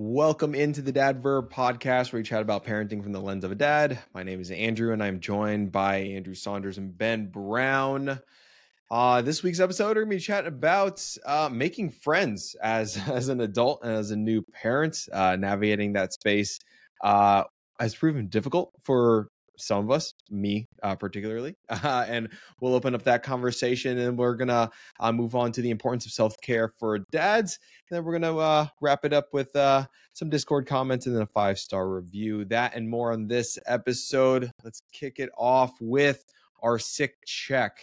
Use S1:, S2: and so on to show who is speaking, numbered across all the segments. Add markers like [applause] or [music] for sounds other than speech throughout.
S1: Welcome into the Dad Verb podcast where we chat about parenting from the lens of a dad. My name is Andrew and I'm joined by Andrew Saunders and Ben Brown. Uh, this week's episode, we're going to be chatting about uh, making friends as, [laughs] as an adult and as a new parent. Uh, navigating that space uh, has proven difficult for some of us, me uh, particularly. [laughs] Uh, and we'll open up that conversation and we're going to uh, move on to the importance of self care for dads. And then we're going to uh, wrap it up with uh, some Discord comments and then a five star review. That and more on this episode. Let's kick it off with our sick check.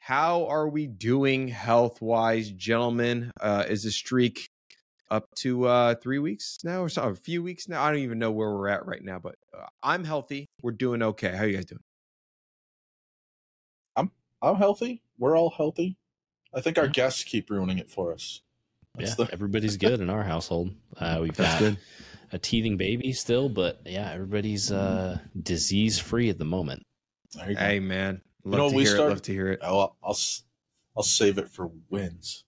S1: How are we doing health wise, gentlemen? Uh, is the streak up to uh three weeks now or so a few weeks now i don't even know where we're at right now but uh, i'm healthy we're doing okay how you guys doing?
S2: I'm i'm healthy we're all healthy i think our guests keep ruining it for us
S3: That's yeah the... everybody's good in our household uh we've [laughs] That's got good. a teething baby still but yeah everybody's uh disease free at the moment.
S1: Hey man love you know, to we hear start... it love to hear it.
S2: I'll, I'll i'll save it for wins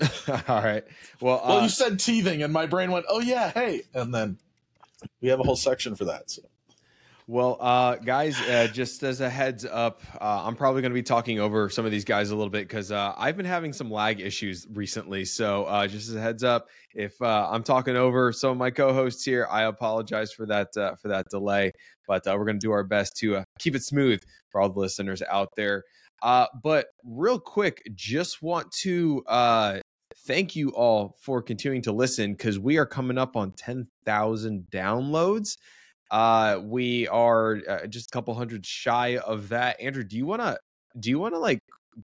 S2: [laughs]
S1: All right. Well,
S2: well, uh, you said teething, and my brain went, "Oh yeah, hey," and then we have a whole section for that. So.
S1: Well, uh, guys, uh, just as a heads up, uh, I'm probably going to be talking over some of these guys a little bit because uh, I've been having some lag issues recently. So, uh, just as a heads up, if uh, I'm talking over some of my co-hosts here, I apologize for that for that delay. But we're going to do our best to keep it smooth for all the listeners out there. but real quick, just want to thank you all for continuing to listen because we are coming up on 10,000 downloads. Uh, we are uh, just a couple hundred shy of that. Andrew, do you want to do you want to like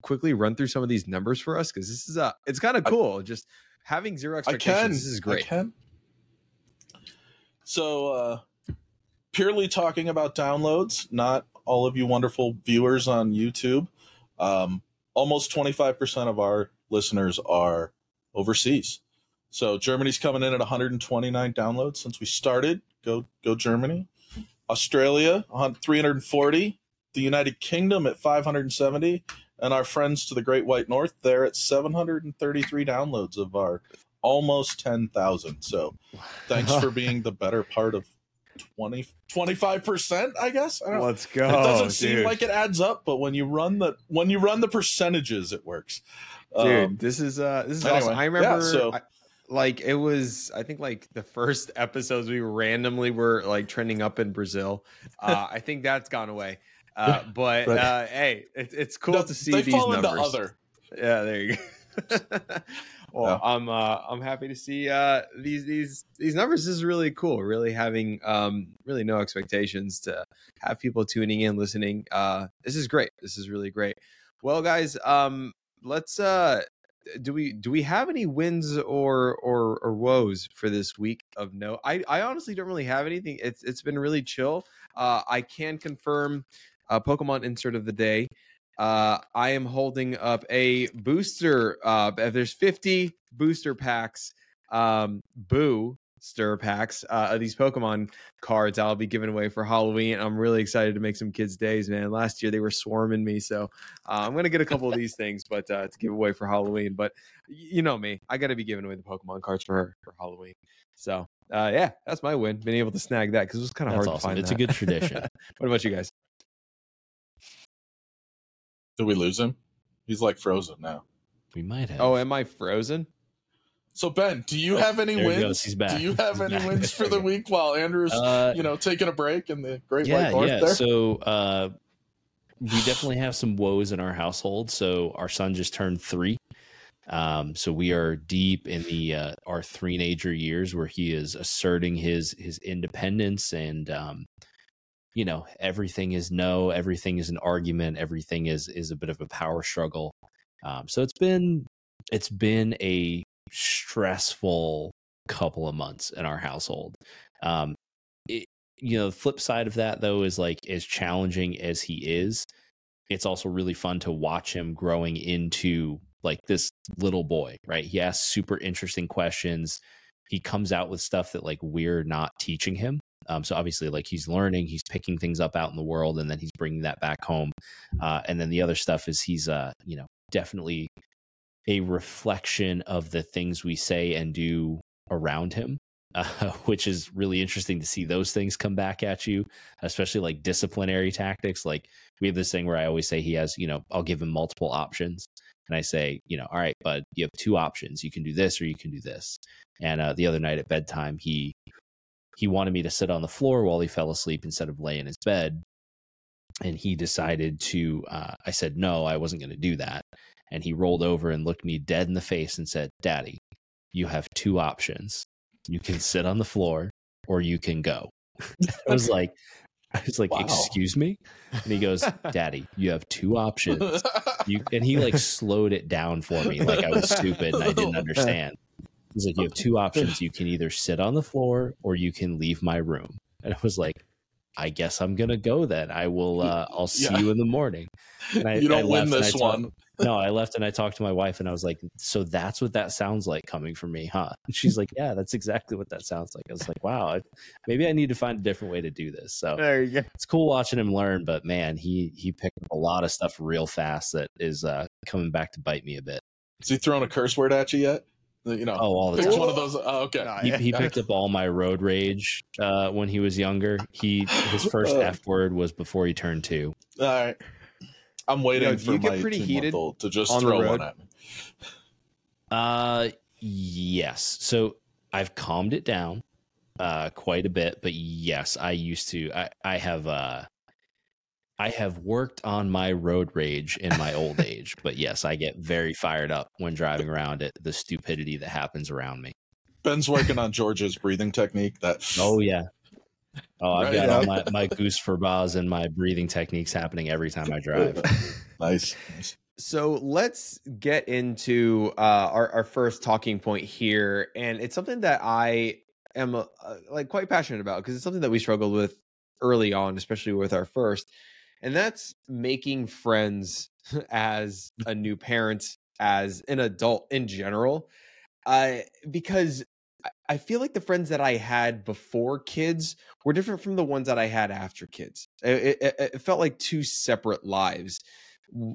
S1: quickly run through some of these numbers for us because this is uh it's kind of cool. I, just having zero expectations. I can. This is great.
S2: So, uh, purely talking about downloads, not all of you wonderful viewers on YouTube. Um, almost 25% of our listeners are overseas. So Germany's coming in at 129 downloads since we started. Go go Germany. Australia on 340. The United Kingdom at 570, and our friends to the Great White North there at 733 downloads of our almost 10,000. So thanks for [laughs] being the better part of 20 25% i guess
S1: I let's go
S2: it doesn't seem like it adds up but when you run the when you run the percentages it works
S1: dude um, this is uh this is anyway, awesome i remember yeah, so I, like it was i think like the first episodes we randomly were like trending up in brazil uh i think that's gone away uh [laughs] but right. uh hey it, it's cool to see these numbers. into other yeah there you go [laughs] well, yeah. I'm uh, I'm happy to see uh, these these these numbers. This is really cool. Really having um, really no expectations to have people tuning in, listening. Uh, this is great. This is really great. Well, guys, um, let's uh, do we do we have any wins or or or woes for this week of no? I I honestly don't really have anything. It's it's been really chill. Uh, I can confirm uh, Pokemon insert of the day uh, I am holding up a booster. Uh, there's 50 booster packs, um, boo stir packs uh, of these Pokemon cards I'll be giving away for Halloween. I'm really excited to make some kids' days, man. Last year they were swarming me, so uh, I'm gonna get a couple of these things, but uh, to give away for Halloween. But you know me, I got to be giving away the Pokemon cards for her for Halloween. So uh, yeah, that's my win. Being able to snag that because it was kind of hard awesome. to find.
S3: It's
S1: that.
S3: a good [laughs] tradition.
S1: what about you guys?
S2: Did we lose him? He's like frozen now.
S3: We might have.
S1: Oh, am I frozen?
S2: So Ben, do you oh, have any wins? He's back. Do you have [laughs] any wins for the [laughs] week while Andrew's, uh, you know, taking a break in the Great yeah, White North yeah. there?
S3: So uh, we definitely have some woes in our household. So our son just turned three. Um, so we are deep in the uh, our teenager years where he is asserting his his independence and um, you know everything is no everything is an argument everything is is a bit of a power struggle um, so it's been it's been a stressful couple of months in our household. Um it, you know the flip side of that though is like as challenging as he is it's also really fun to watch him growing into like this little boy right? He asks super interesting questions. He comes out with stuff that like we're not teaching him. Um, so obviously, like he's learning, he's picking things up out in the world, and then he's bringing that back home. Uh, and then the other stuff is he's, uh, you know, definitely a reflection of the things we say and do around him. [laughs] uh, which is really interesting to see those things come back at you, especially like disciplinary tactics. Like we have this thing where I always say he has, you know, I'll give him multiple options. And I say, you know, all right, bud, you have two options. You can do this or you can do this. And uh, the other night at bedtime, he he wanted me to sit on the floor while he fell asleep instead of lay in his bed. And he decided to. Uh, I said no, I wasn't going to do that. And he rolled over and looked me dead in the face and said, "Daddy, you have two options. You can sit on the floor or you can go." [laughs] I was like, I was like, wow. "Excuse me," and he goes, [laughs] "Daddy, you have two options." You and he like [laughs] slowed it down for me, like I was stupid and I didn't understand. He's like, "You have two options. You can either sit on the floor or you can leave my room." And I was like, "I guess I'm gonna go then. I will. Uh, I'll see yeah. you in the morning." [laughs]
S2: I, you don't I win this one [laughs]
S3: no, I left and I talked to my wife and I was like, so that's what that sounds like coming from me, huh? And she's like, yeah, that's exactly what that sounds like. I was like, wow, maybe I need to find a different way to do this. So
S1: there you go.
S3: It's cool watching him learn, but man, he he picked up a lot of stuff real fast that is uh, coming back to bite me a bit.
S2: Has he thrown a curse word at you yet? You know,
S3: oh, all the time.
S2: one of those. Oh, okay.
S3: he, he [laughs] picked up all my road rage uh, when he was younger. He his [laughs] first F word was before he turned two.
S2: All right. I'm waiting you know, for you my pretty heated to just throw one at me.
S3: Uh, yes. So I've calmed it down uh quite a bit, but yes, I used to. I I have uh I have worked on my road rage in my old age, but yes, I get very fired up when driving around at the stupidity that happens around me.
S2: Ben's working [laughs] on George's breathing technique. That
S3: oh yeah, Oh, I've right, got yeah. all my, my goosfrabas and my breathing techniques happening every time I drive. [laughs]
S2: nice.
S1: So let's get into uh, our, our first talking point here. And it's something that I am uh, like quite passionate about because it's something that we struggled with early on, especially with our first. And that's making friends [laughs] as a new parent, as an adult in general. Uh, because I feel like the friends that I had before kids were different from the ones that I had after kids. It, it, it, felt like two separate lives.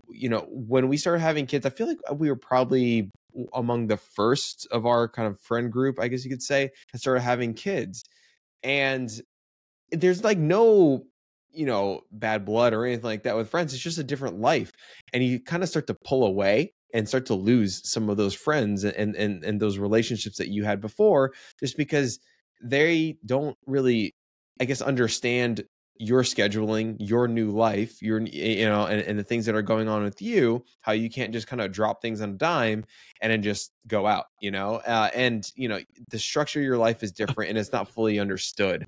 S1: You know, when we started having kids, I feel like we were probably among the first of our kind of friend group, I guess you could say, that started having kids. And there's like no, you know, bad blood or anything like that with friends. It's just a different life. And you kind of start to pull away and start to lose some of those friends and and and those relationships that you had before just because they don't really i guess understand your scheduling your new life your you know and, and the things that are going on with you how you can't just kind of drop things on a dime and then just go out you know uh, and you know the structure of your life is different and it's not fully understood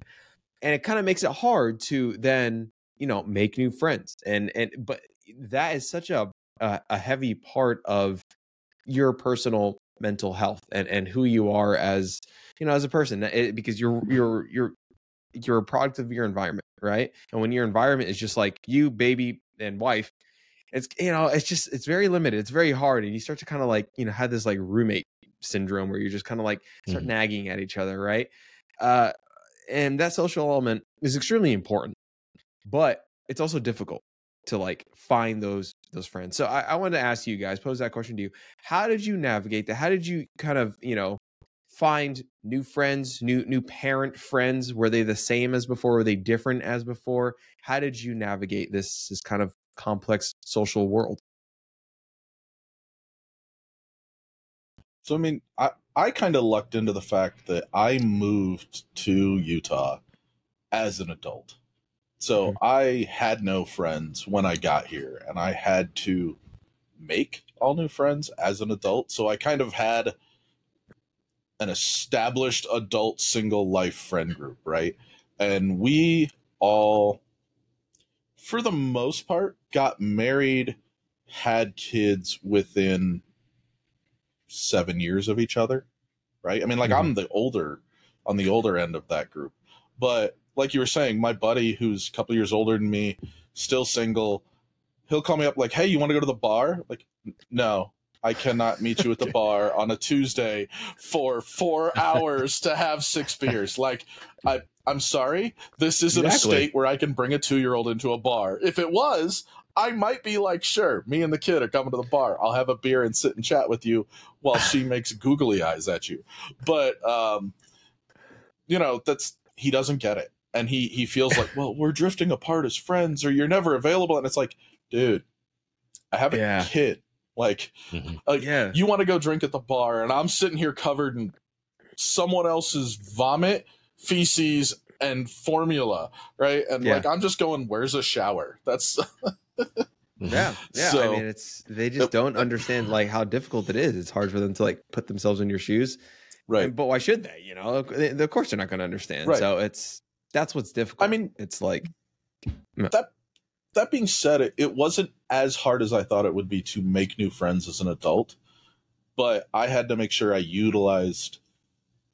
S1: and it kind of makes it hard to then you know make new friends and and but that is such a a, a heavy part of your personal mental health and and who you are as you know as a person it, eh, because you're you're you're you're a product of your environment right and when your environment is just like you baby and wife it's you know it's just it's very limited it's very hard and you start to kind of like you know have this like roommate syndrome where you're just kind of like start mm-hmm. nagging at each other right uh and that social element is extremely important but it's also difficult to like find those those friends. So I, I wanted to ask you guys, pose that question to you. How did you navigate that? How did you kind of, you know, find new friends, new new parent friends? Were they the same as before? Were they different as before? How did you navigate this this kind of complex social world?
S2: So I mean, I I kind of lucked into the fact that I moved to Utah as an adult. So mm-hmm. I had no friends when I got here, and I had to make all new friends as an adult. So I kind of had an established adult single life friend group, right? And we all, for the most part, got married, had kids within seven years of each other, right? I mean, like mm-hmm. I'm the older on the older end of that group, but like you were saying, my buddy who's a couple years older than me, still single, he'll call me up like, "Hey, you want to go to the bar?" Like, no, I cannot meet you at the bar on a Tuesday for four [laughs] hours to have six beers. Like, I, I'm sorry, this isn't exactly. a state where I can bring a two year old into a bar. If it was, I might be like, sure, me and the kid are coming to the bar. I'll have a beer and sit and chat with you while she [laughs] makes googly eyes at you. But um, you know, that's he doesn't get it. And he he feels like, well, we're drifting apart as friends, or you're never available. And it's like, dude, I have a yeah. kid. Like, mm-hmm. uh, yeah, you want to go drink at the bar, and I'm sitting here covered in someone else's vomit, feces, and formula, right? And yeah. like, I'm just going, "Where's a shower?" That's
S1: yeah, yeah. So, I mean, it's they just don't understand like how difficult it is. It's hard for them to like put themselves in your shoes, right? And, but why should they? You know, of course they're not going to understand. Right. So it's that's what's difficult.
S2: I mean,
S1: it's like
S2: that. That being said, it, it wasn't as hard as I thought it would be to make new friends as an adult, but I had to make sure I utilized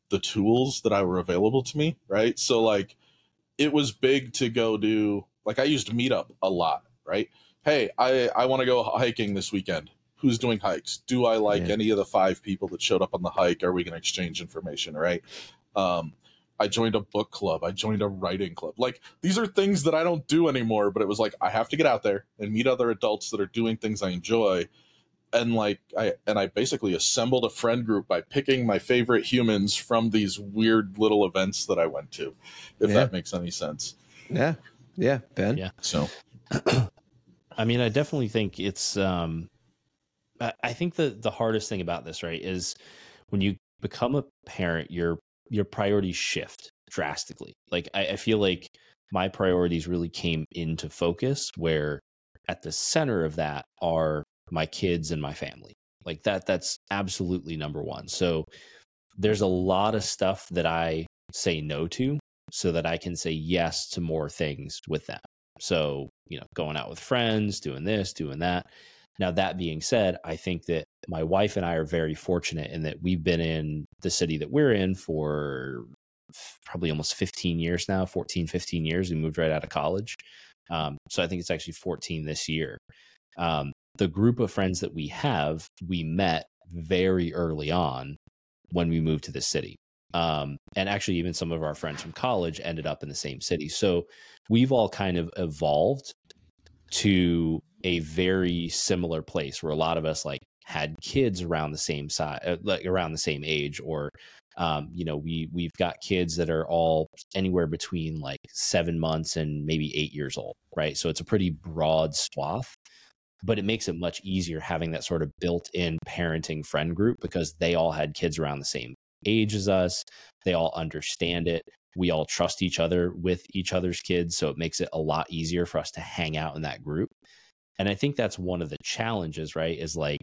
S2: the tools that I were available to me. Right, so like it was big to go do like I used Meetup a lot. Right hey, I, I want to go hiking this weekend. Who's doing hikes? Do I like yeah. any of the five people that showed up on the hike? Are we going to exchange information? Right. Um, I joined a book club. I joined a writing club. Like these are things that I don't do anymore, but it was like I have to get out there and meet other adults that are doing things I enjoy. And like I and I basically assembled a friend group by picking my favorite humans from these weird little events that I went to, if yeah. that makes any sense.
S1: Yeah. Yeah, Ben.
S3: Yeah.
S2: So [clears throat]
S3: I mean, I definitely think it's. Um, I think the the hardest thing about this, right, is when you become a parent, your your priorities shift drastically. Like I, I feel like my priorities really came into focus where at the center of that are my kids and my family. Like that that's absolutely number 1. So there's a lot of stuff that I say no to so that I can say yes to more things with that. So, you know, going out with friends, doing this, doing that. Now, that being said, I think that my wife and I are very fortunate in that we've been in the city that we're in for probably almost 15 years now 14, 15 years. We moved right out of college. Um, so I think it's actually 14 this year. Um, the group of friends that we have, we met very early on when we moved to the city. Um, and actually, even some of our friends from college ended up in the same city. So we've all kind of evolved to a very similar place where a lot of us like had kids around the same size, uh, like around the same age, or um, you know, we we've got kids that are all anywhere between like seven months and maybe eight years old, right? So it's a pretty broad swath, but it makes it much easier having that sort of built-in parenting friend group because they all had kids around the same age as us. They all understand it. We all trust each other with each other's kids. So it makes it a lot easier for us to hang out in that group. And I think that's one of the challenges, right? Is like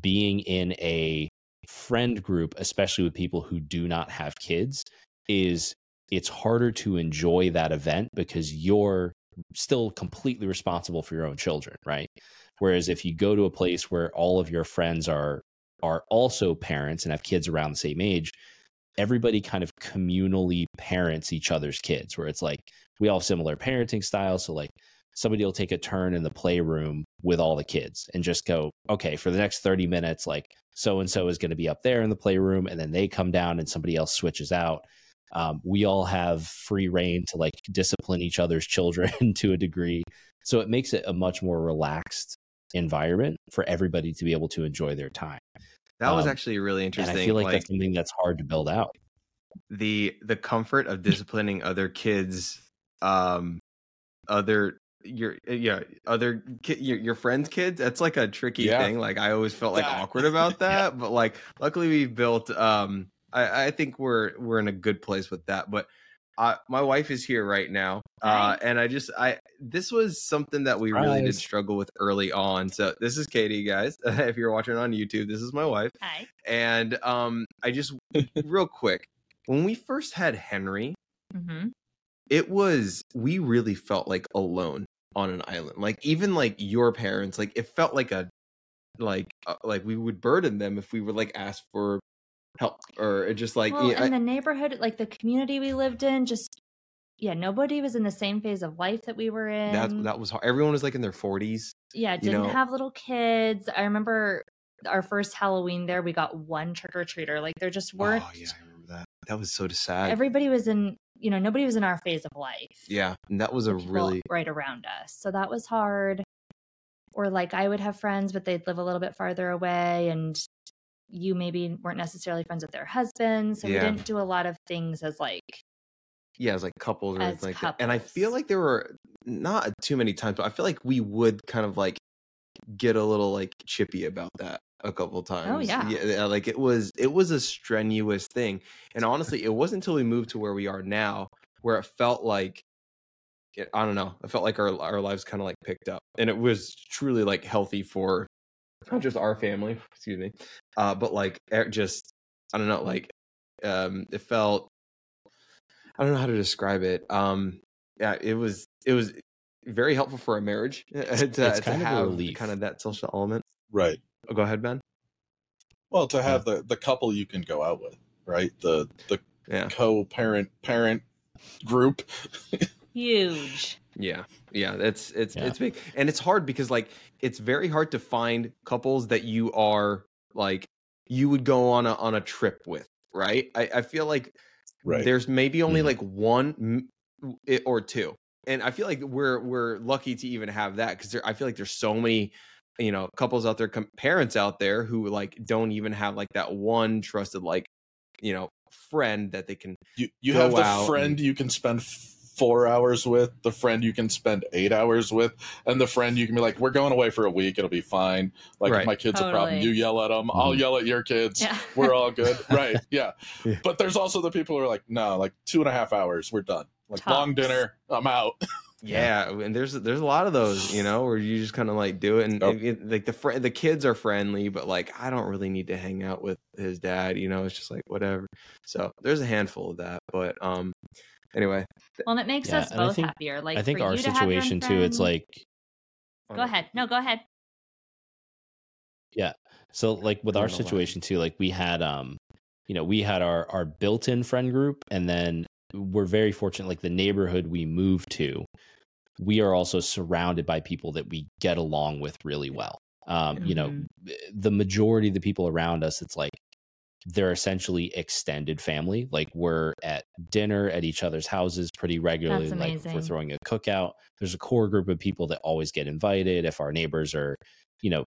S3: being in a friend group, especially with people who do not have kids, is it's harder to enjoy that event because you're still completely responsible for your own children, right? Whereas if you go to a place where all of your friends are are also parents and have kids around the same age, everybody kind of communally parents each other's kids, where it's like we all have similar parenting styles. So, like, somebody will take a turn in the playroom with all the kids and just go, okay, for the next 30 minutes, like, so and so is going to be up there in the playroom. And then they come down and somebody else switches out. Um, we all have free reign to like discipline each other's [laughs] children to a degree. So it makes it a much more relaxed environment for everybody to be able to enjoy their time.
S1: That was um, actually really interesting.
S3: I feel like, like that's something that's hard to build out.
S1: The the comfort of disciplining other kids, um, other your uh, yeah other ki- your, your friends kids that's like a tricky yeah. thing like i always felt like yeah. awkward about [laughs] that yeah. but like luckily we've built um I, I think we're we're in a good place with that but uh, my wife is here right now, uh, and I just I this was something that we Surprise. really did struggle with early on. So this is Katie, guys. [laughs] if you're watching on YouTube, this is my wife.
S4: Hi.
S1: And um, I just [laughs] real quick when we first had Henry, mm-hmm. it was we really felt like alone on an island. Like even like your parents, like it felt like a like uh, like we would burden them if we were like ask for help or just like
S4: well, in I, the neighborhood like the community we lived in just yeah nobody was in the same phase of life that we were in
S1: that that was hard. everyone was like in their 40s
S4: yeah didn't know? have little kids i remember our first halloween there we got one trick-or-treater like there just weren't oh
S1: yeah i remember that that was so sad
S4: everybody was in you know nobody was in our phase of life
S1: yeah and that was a really
S4: right around us so that was hard or like i would have friends but they'd live a little bit farther away and you maybe weren't necessarily friends with their husbands. So yeah. we didn't do a lot of things as like
S1: yeah, as like couples or as like couples. And I feel like there were not too many times, but I feel like we would kind of like get a little like chippy about that a couple oh, times.
S4: Oh yeah.
S1: yeah, like it was it was a strenuous thing, and honestly, it wasn't until we moved to where we are now where it felt like I don't know. it felt like our our lives kind of like picked up, and it was truly like healthy for not just our family, [laughs] excuse me, uh, but like just I don't know, like um, it felt I don't know how to describe it. Um, yeah, it was it was very helpful for a marriage to, it's to kind have of kind of that social element.
S2: Right.
S1: Oh, go ahead, Ben.
S2: Well, to have yeah. the the couple you can go out with, right? The the yeah. co-parent parent group. [laughs]
S4: Huge.
S1: Yeah. Yeah, it's it's yeah. it's big. And it's hard because like it's very hard to find couples that you are like you would go on a on a trip with, right? I, I feel like right. there's maybe only mm-hmm. like one or two. And I feel like we're we're lucky to even have that because I feel like there's so many you know couples out there parents out there who like don't even have like that one trusted like you know friend that they can
S2: you you have the friend and, you can spend four hours with, the friend you can spend eight hours with, and the friend you can be like, "We're going away for a week; it'll be fine." Like right. if my kids totally. a problem, you yell at them, I'll mm-hmm. yell at your kids. Yeah. We're all good, [laughs] right? Yeah. yeah. But there's also the people who are like, "No, like two and a half hours, we're done. Like Tops. long dinner, I'm out." [laughs]
S1: yeah and there's there's a lot of those you know where you just kind of like do it and it, it, like the fr- the kids are friendly but like i don't really need to hang out with his dad you know it's just like whatever so there's a handful of that but um anyway.
S4: Well, it makes yeah, us both think, happier. Like
S3: I think our situation to too. It's like.
S4: Go ahead. No, go ahead.
S3: Yeah. So like with our situation too, like we had um, you know, we had our our built-in friend group, and then we're very fortunate. Like the neighborhood we moved to, we are also surrounded by people that we get along with really well. Um, mm-hmm. you know, mm-hmm. the majority of the people around us, it's like they're essentially extended family. Like we're at dinner at each other's houses pretty regularly. Like if we're throwing a cookout, there's a core group of people that always get invited. If our neighbors are, you know,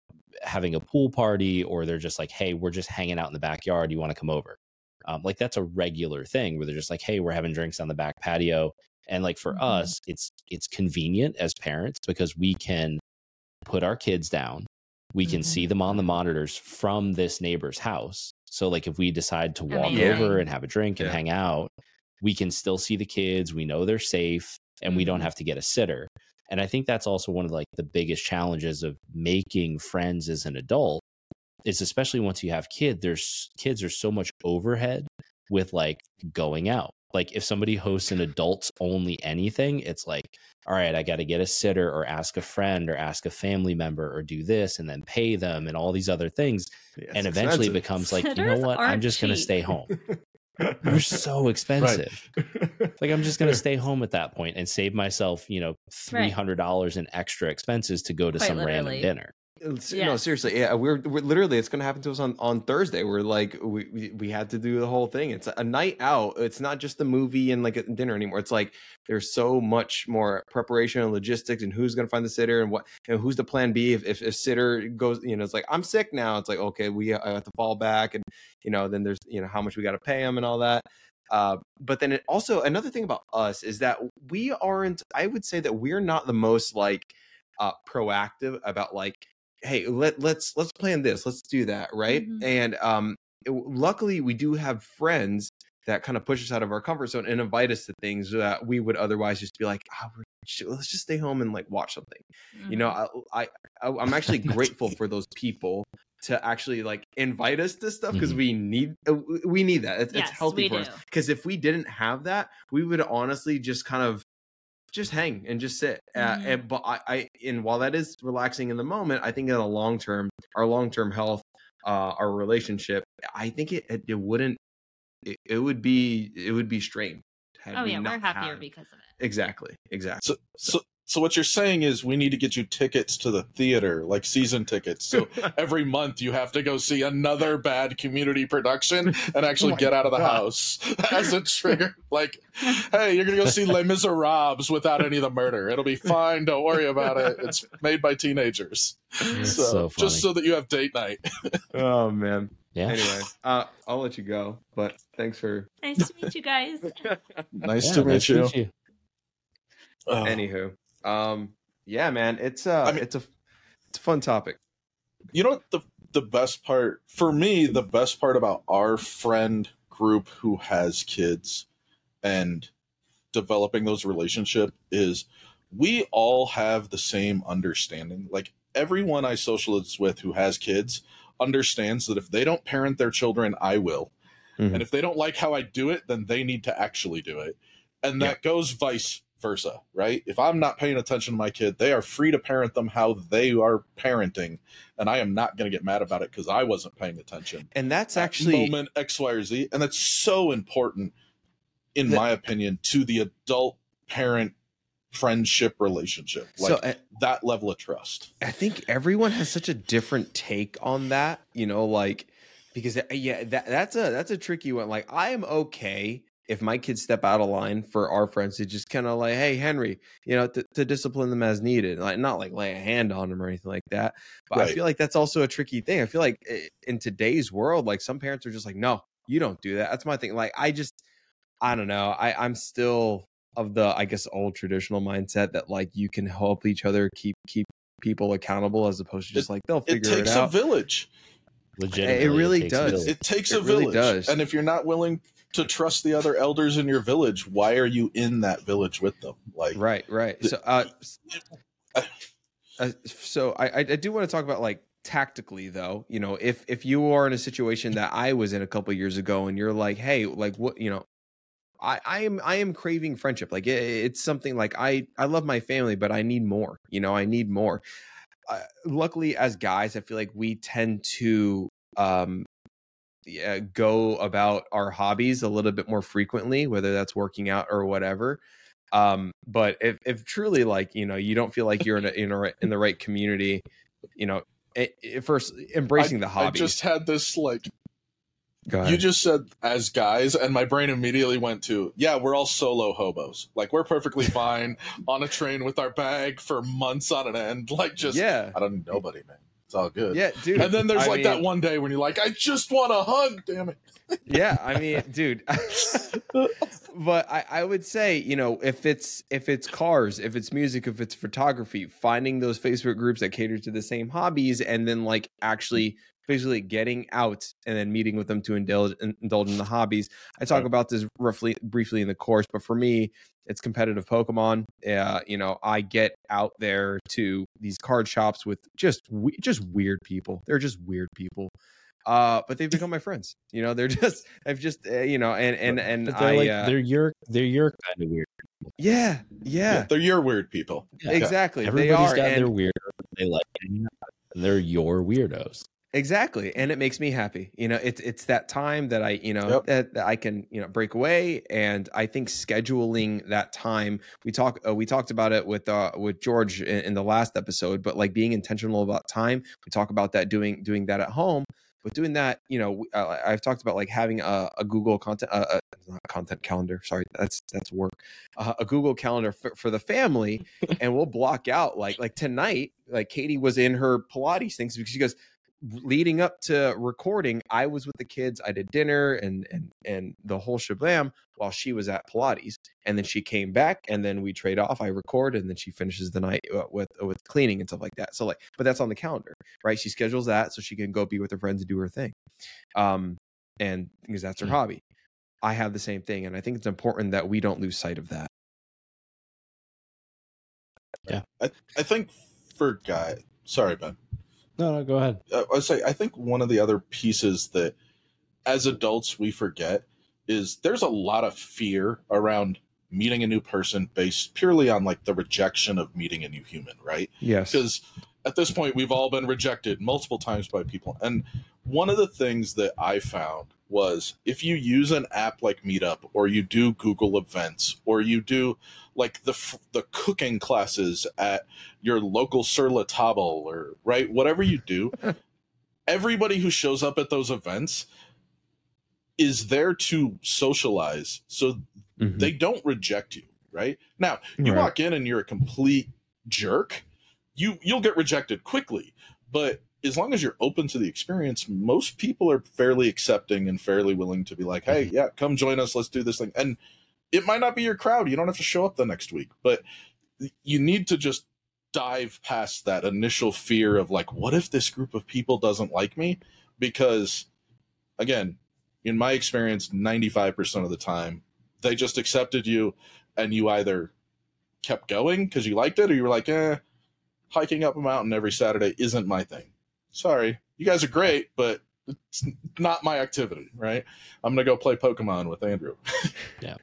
S3: having a pool party or they're just like, hey, we're just hanging out in the backyard. You want to come over? Um, like that's a regular thing where they're just like, hey, we're having drinks on the back patio. And like for mm-hmm. us, it's it's convenient as parents because we can put our kids down. We can mm-hmm. see them on the monitors from this neighbor's house so like if we decide to walk Amazing. over and have a drink and yeah. hang out, we can still see the kids, we know they're safe and we don't mm-hmm. have to get a sitter. And I think that's also one of like the biggest challenges of making friends as an adult is especially once you have kids, there's kids are so much overhead with like going out. Like if somebody hosts an adults only anything, it's like, all right, I got to get a sitter or ask a friend or ask a family member or do this and then pay them and all these other things. Yeah, and eventually it becomes like, you know what? I'm just going to stay home. They're [laughs] so expensive. Right. [laughs] like I'm just going to stay home at that point and save myself, you know, $300 right. in extra expenses to go to Quite some literally. random dinner.
S1: Yeah. No, seriously. Yeah, we're, we're literally it's going to happen to us on on Thursday. We're like we, we, we had to do the whole thing. It's a night out. It's not just the movie and like a dinner anymore. It's like there's so much more preparation and logistics and who's going to find the sitter and what and who's the plan B if, if if sitter goes. You know, it's like I'm sick now. It's like okay, we have to fall back and you know then there's you know how much we got to pay them and all that. Uh, but then it also another thing about us is that we aren't. I would say that we're not the most like uh, proactive about like hey let let's let's plan this let's do that right mm-hmm. and um it, luckily we do have friends that kind of push us out of our comfort zone and invite us to things that we would otherwise just be like oh, let's just stay home and like watch something mm-hmm. you know mm-hmm. I, I i'm actually [laughs] grateful for those people to actually like invite us to stuff because mm-hmm. we need uh, we need that it's, yes, it's healthy for do. us because if we didn't have that we would honestly just kind of just hang and just sit. Uh, mm-hmm. and, but I, I, and while that is relaxing in the moment, I think in the long term, our long term health, uh, our relationship, I think it it, it wouldn't, it, it, would be it would be strained.
S4: Oh yeah, we're happier because of it.
S1: Exactly, exactly.
S2: So, so, so what you're saying is we need to get you tickets to the theater, like season tickets. So [laughs] every month you have to go see another bad community production and actually oh get out of the God. house [laughs] as a trigger. Like, hey, you're gonna go see Les Miserables without any of the murder. It'll be fine. Don't worry about it. It's made by teenagers. So, so just so that you have date night. [laughs]
S1: oh man. Yeah. Anyway, uh, I'll let you go. But thanks for.
S4: Nice to meet you guys.
S2: nice, yeah, to, meet nice to meet you.
S1: Uh, Anywho, um, yeah, man, it's uh, I mean, it's a, it's a fun topic.
S2: You know what the the best part for me, the best part about our friend group who has kids and developing those relationship is we all have the same understanding. Like everyone I socialize with who has kids understands that if they don't parent their children, I will. Mm-hmm. And if they don't like how I do it, then they need to actually do it. And that yeah. goes vice versa, right? If I'm not paying attention to my kid, they are free to parent them how they are parenting, and I am not going to get mad about it because I wasn't paying attention.
S1: And that's actually
S2: moment X, Y, or Z, and that's so important, in my opinion, to the adult parent friendship relationship like so, uh, that level of trust
S1: i think everyone has such a different take on that you know like because uh, yeah that, that's a that's a tricky one like i am okay if my kids step out of line for our friends to just kind of like hey henry you know to, to, discipline them as needed like not like lay a hand on them or anything like that but right. i feel like that's also a tricky thing i feel like eh, in today's world like some parents are just like no you don't do that that's my thing like i just i don't know i i'm still of the I guess old traditional mindset that like you can help each other keep keep people accountable as opposed to just like they'll figure it,
S2: takes
S1: it out.
S2: a village.
S1: Legitimately, it really it does.
S2: It takes it a really village, does. and if you're not willing to trust the other elders in your village, why are you in that village with them? Like,
S1: right, right. So, uh, uh, so I, I do want to talk about like tactically though you know if if you are in a situation that i was in a couple years ago and you're like hey like what you know I, I am I am craving friendship. Like it, it's something like I I love my family, but I need more. You know, I need more. Uh, luckily, as guys, I feel like we tend to um yeah, go about our hobbies a little bit more frequently, whether that's working out or whatever. Um, but if if truly like you know you don't feel like you're in a, in, a, in the right community, you know, it, it first embracing I, the hobby.
S2: I just had this like you just said as guys, and my brain immediately went to, yeah, we're all solo hobos. Like we're perfectly fine on a train with our bag for months on an end. Like just, yeah, I don't need nobody, man. It's all good.
S1: Yeah, dude.
S2: And then there's I like mean, that one day when you're like, I just want a hug, damn it. [laughs]
S1: yeah, I mean, dude. [laughs] but I, I would say, you know, if it's if it's cars, if it's music, if it's photography, finding those Facebook groups that cater to the same hobbies, and then like actually basically getting out and then meeting with them to indulge, indulge in the hobbies. I talk about this roughly briefly in the course, but for me, it's competitive Pokemon. Uh, you know, I get out there to these card shops with just just weird people. They're just weird people. Uh, but they've become my [laughs] friends. You know, they're [laughs] just I've just uh, you know, and and and
S3: they're I, like, uh, they're your they're your kind of weird.
S1: People. Yeah, yeah, yeah,
S2: they're your weird people.
S1: Yeah. Exactly,
S3: Everybody's they are, got and, their weird. They like, and they're your weirdos.
S1: Exactly, and it makes me happy. You know, it's it's that time that I, you know, yep. that, that, I can, you know, break away. And I think scheduling that time. We talk, uh, we talked about it with uh with George in, in, the last episode, but like being intentional about time. We talk about that doing doing that at home, but doing that, you know, uh, I've talked about like having a, a Google content, uh, a, content calendar. Sorry, that's that's work. Uh, a Google calendar for, for the family, [laughs] and we'll block out like like tonight. Like Katie was in her Pilates things because she goes leading up to recording, I was with the kids. I did dinner and and and the whole shablam while she was at Pilates. And then she came back, and then we trade off. I record, and then she finishes the night uh, with uh, with cleaning and stuff like that. So like, but that's on the calendar, right? She schedules that so she can go be with her friends and do her thing, um, and because that's her mm-hmm. hobby. I have the same thing, and I think it's important that we don't lose sight of that.
S3: Yeah,
S2: I I think for guy. Sorry, Ben.
S3: No, no, go ahead.
S2: Uh, I say I think one of the other pieces that as adults we forget is there's a lot of fear around meeting a new person based purely on like the rejection of meeting a new human, right?
S1: Yes.
S2: Because at this point we've all been rejected multiple times by people. And one of the things that I found was if you use an app like Meetup or you do Google events or you do like the the cooking classes at your local sur la table or right whatever you do [laughs] everybody who shows up at those events is there to socialize so mm-hmm. they don't reject you right now you right. walk in and you're a complete jerk you you'll get rejected quickly but as long as you're open to the experience, most people are fairly accepting and fairly willing to be like, hey, mm-hmm. yeah, come join us. Let's do this thing. And it might not be your crowd. You don't have to show up the next week, but you need to just dive past that initial fear of like, what if this group of people doesn't like me? Because again, in my experience, 95% of the time, they just accepted you and you either kept going because you liked it or you were like, eh, hiking up a mountain every Saturday isn't my thing. Sorry, you guys are great, but it's not my activity, right? I'm gonna go play Pokemon with Andrew. [laughs]
S3: yeah.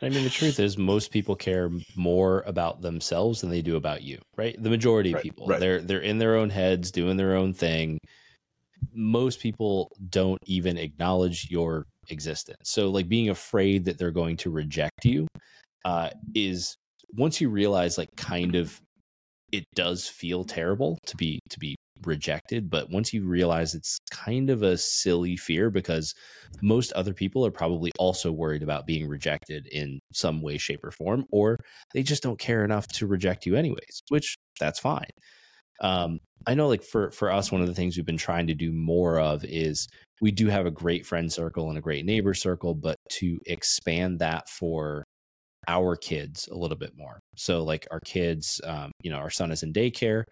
S3: I mean, the truth is, most people care more about themselves than they do about you, right? The majority of people, right. they're they're in their own heads, doing their own thing. Most people don't even acknowledge your existence. So, like being afraid that they're going to reject you, uh, is once you realize, like, kind of, it does feel terrible to be to be rejected but once you realize it's kind of a silly fear because most other people are probably also worried about being rejected in some way shape or form or they just don't care enough to reject you anyways which that's fine. Um, i know like for for us one of the things we've been trying to do more of is we do have a great friend circle and a great neighbor circle but to expand that for our kids a little bit more. So like our kids um, you know our son is in daycare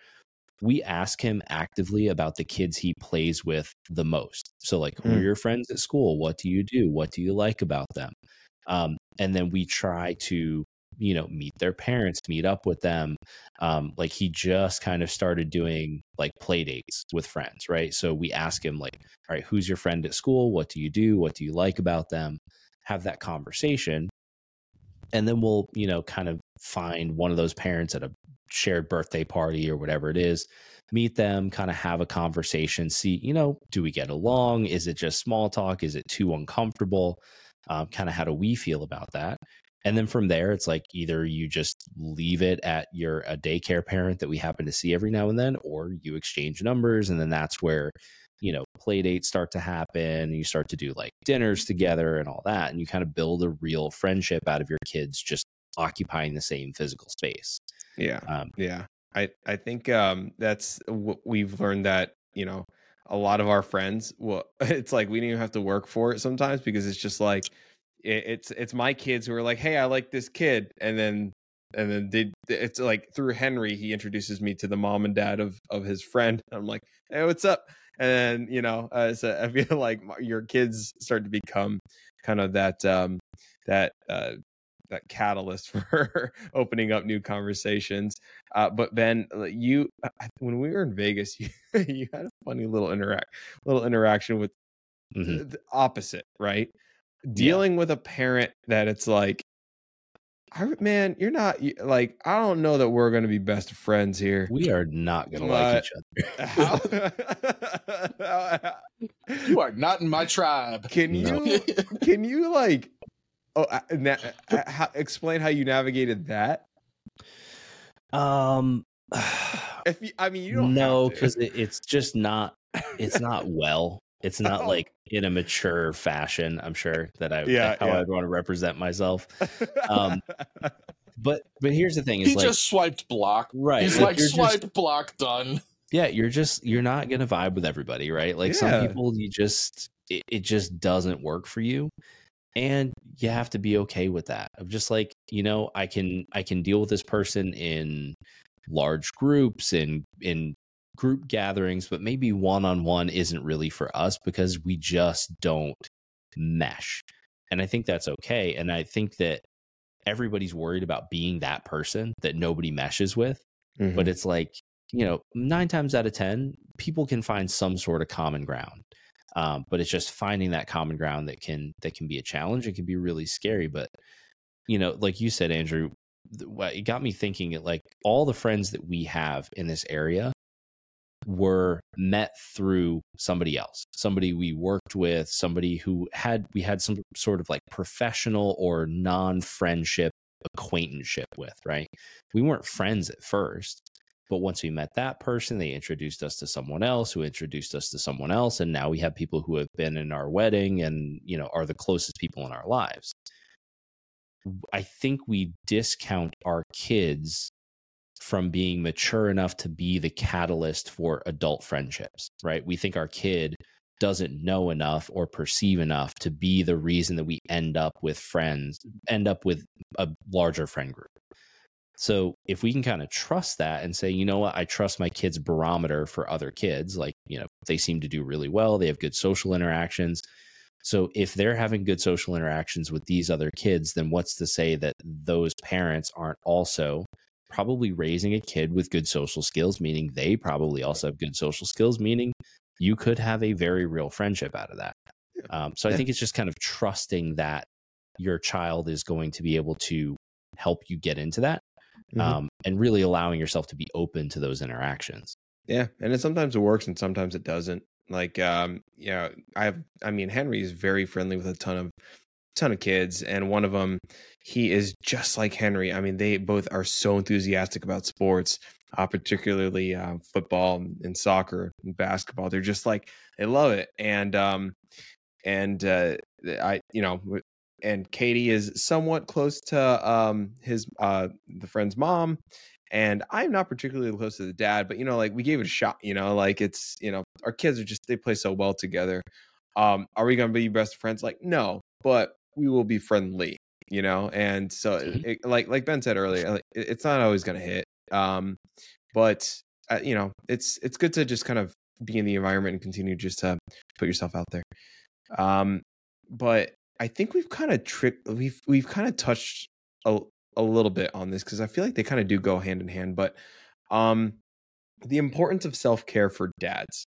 S3: we ask him actively about the kids he plays with the most. So, like, who are hmm. your friends at school? What do you do? What do you like about them? Um, and then we try to, you know, meet their parents, meet up with them. Um, like, he just kind of started doing like play dates with friends, right? So, we ask him, like, all right, who's your friend at school? What do you do? What do you like about them? Have that conversation. And then we'll, you know, kind of find one of those parents at a shared birthday party or whatever it is meet them kind of have a conversation see you know do we get along? Is it just small talk? Is it too uncomfortable? Um, kind of how do we feel about that? And then from there it's like either you just leave it at your a daycare parent that we happen to see every now and then or you exchange numbers and then that's where you know play dates start to happen you start to do like dinners together and all that and you kind of build a real friendship out of your kids just occupying the same physical space
S1: yeah. Um, yeah. I, I think um, that's what we've learned that, you know, a lot of our friends, well, [laughs] it's like we don't even have to work for it sometimes because it's just like, it, it's, it's my kids who are like, Hey, I like this kid. And then, and then they, it's like through Henry, he introduces me to the mom and dad of, of his friend. I'm like, Hey, what's up? And then, you know, uh, so I feel [laughs] like your kids start to become kind of that, um, that, uh, that catalyst [laughs] for opening up new conversations. Uh, but Ben, you when we were in Vegas, [laughs] you, you had a funny little interact little interaction with mm-hmm. the, the, opposite, right? Dealing yeah. with a parent that it's like, man, you're not like I don't know that we're going to be best friends here.
S3: We are not going to like each
S2: other. [laughs] [laughs] you are not in my tribe.
S1: Can you [laughs] can you like Oh, uh, na- uh, how, explain how you navigated that.
S3: Um, [sighs]
S1: if you, I mean, you don't
S3: know because it, it's just not. It's not well. It's not oh. like in a mature fashion. I'm sure that I yeah, how yeah. I'd want to represent myself. [laughs] Um, but but here's the thing: is
S2: he
S3: like,
S2: just swiped block,
S3: right?
S2: He's like, like swipe just, block done.
S3: Yeah, you're just you're not gonna vibe with everybody, right? Like yeah. some people, you just it, it just doesn't work for you and you have to be okay with that of just like you know i can i can deal with this person in large groups and in group gatherings but maybe one-on-one isn't really for us because we just don't mesh and i think that's okay and i think that everybody's worried about being that person that nobody meshes with mm-hmm. but it's like you know nine times out of ten people can find some sort of common ground um, but it's just finding that common ground that can that can be a challenge. It can be really scary, but you know, like you said, Andrew, it got me thinking. Like all the friends that we have in this area were met through somebody else, somebody we worked with, somebody who had we had some sort of like professional or non friendship acquaintanceship with. Right? We weren't friends at first, but once we met that person, they introduced us to someone else who introduced us to someone else. And now we have people who have been in our wedding and, you know, are the closest people in our lives. I think we discount our kids from being mature enough to be the catalyst for adult friendships, right? We think our kid doesn't know enough or perceive enough to be the reason that we end up with friends, end up with a larger friend group. So if we can kind of trust that and say, you know what, I trust my kid's barometer for other kids, like, you know, they seem to do really well, they have good social interactions. So if they're having good social interactions with these other kids, then what's to say that those parents aren't also probably raising a kid with good social skills, meaning they probably also have good social skills, meaning you could have a very real friendship out of that. Um, so I think it's just kind of trusting that your child is going to be able to help you get into that mm-hmm. um, and really allowing yourself to be open to those interactions.
S1: Yeah. And it sometimes it works and sometimes it doesn't. Like, um, yeah, I have, I mean, Henry is very friendly with a ton of, ton of kids. And one of them, he is just like Henry. I mean, they both are so enthusiastic about sports uh, particularly uh, football and soccer and basketball. They're just like they love it, and um, and uh, I, you know, and Katie is somewhat close to um his uh the friend's mom, and I'm not particularly close to the dad, but you know, like we gave it a shot. You know, like it's you know our kids are just they play so well together. Um, are we gonna be best friends? Like no, but we will be friendly you know and so mm-hmm. it, like like ben said earlier like, it's not always going to hit um, but uh, you know, it's it's good to just kind of be in the environment and continue just to put yourself out there. Um, but I think we've kind of tricked we've we've kind of touched a a little bit on this because I feel like they kind of do go hand in hand. But um, the importance of self care for dads.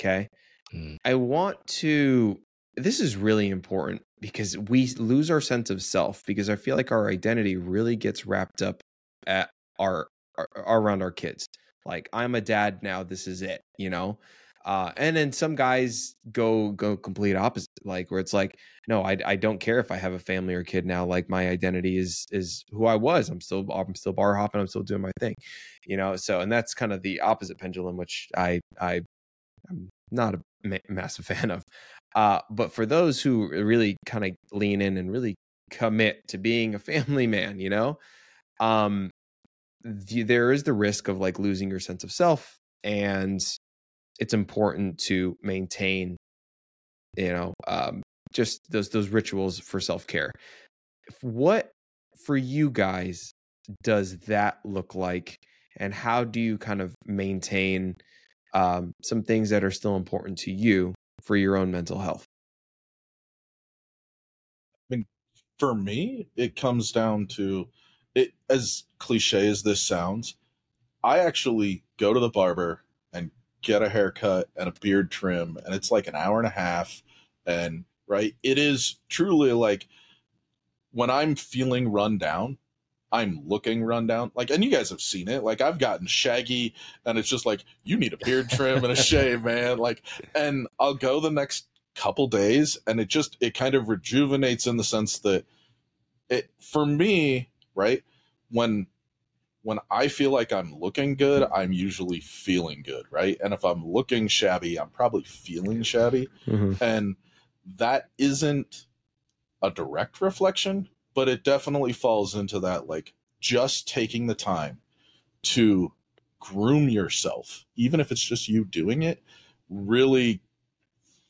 S1: Okay, mm. I want to. This is really important because we lose our sense of self because I feel like our identity really gets wrapped up at our are around our kids. Like I'm a dad now. This is it, you know. Uh, and then some guys go go complete opposite, like where it's like, no, I, I don't care if I have a family or kid now. Like my identity is is who I was. I'm still I'm still bar hopping. I'm still doing my thing, you know. So and that's kind of the opposite pendulum, which I I I'm not a ma- massive [laughs] fan of. Uh, but for those who really kind of lean in and really commit to being a family [laughs] man, you know, um, the, there is the risk of like losing your sense of self and it's important to maintain you know um, just those those rituals for self-care. What for you guys does that look like and how do you kind of maintain um, some things that are still important to you for your own mental health
S2: i mean for me it comes down to it as cliche as this sounds, I actually go to the barber and get a haircut and a beard trim, and it's like an hour and a half. And right, it is truly like when I'm feeling run down, I'm looking run down. Like, and you guys have seen it. Like, I've gotten shaggy, and it's just like you need a beard trim and a [laughs] shave, man. Like, and I'll go the next couple days, and it just it kind of rejuvenates in the sense that it for me right? When when I feel like I'm looking good, I'm usually feeling good, right? And if I'm looking shabby, I'm probably feeling shabby. Mm-hmm. And that isn't a direct reflection, but it definitely falls into that like just taking the time to groom yourself, even if it's just you doing it, really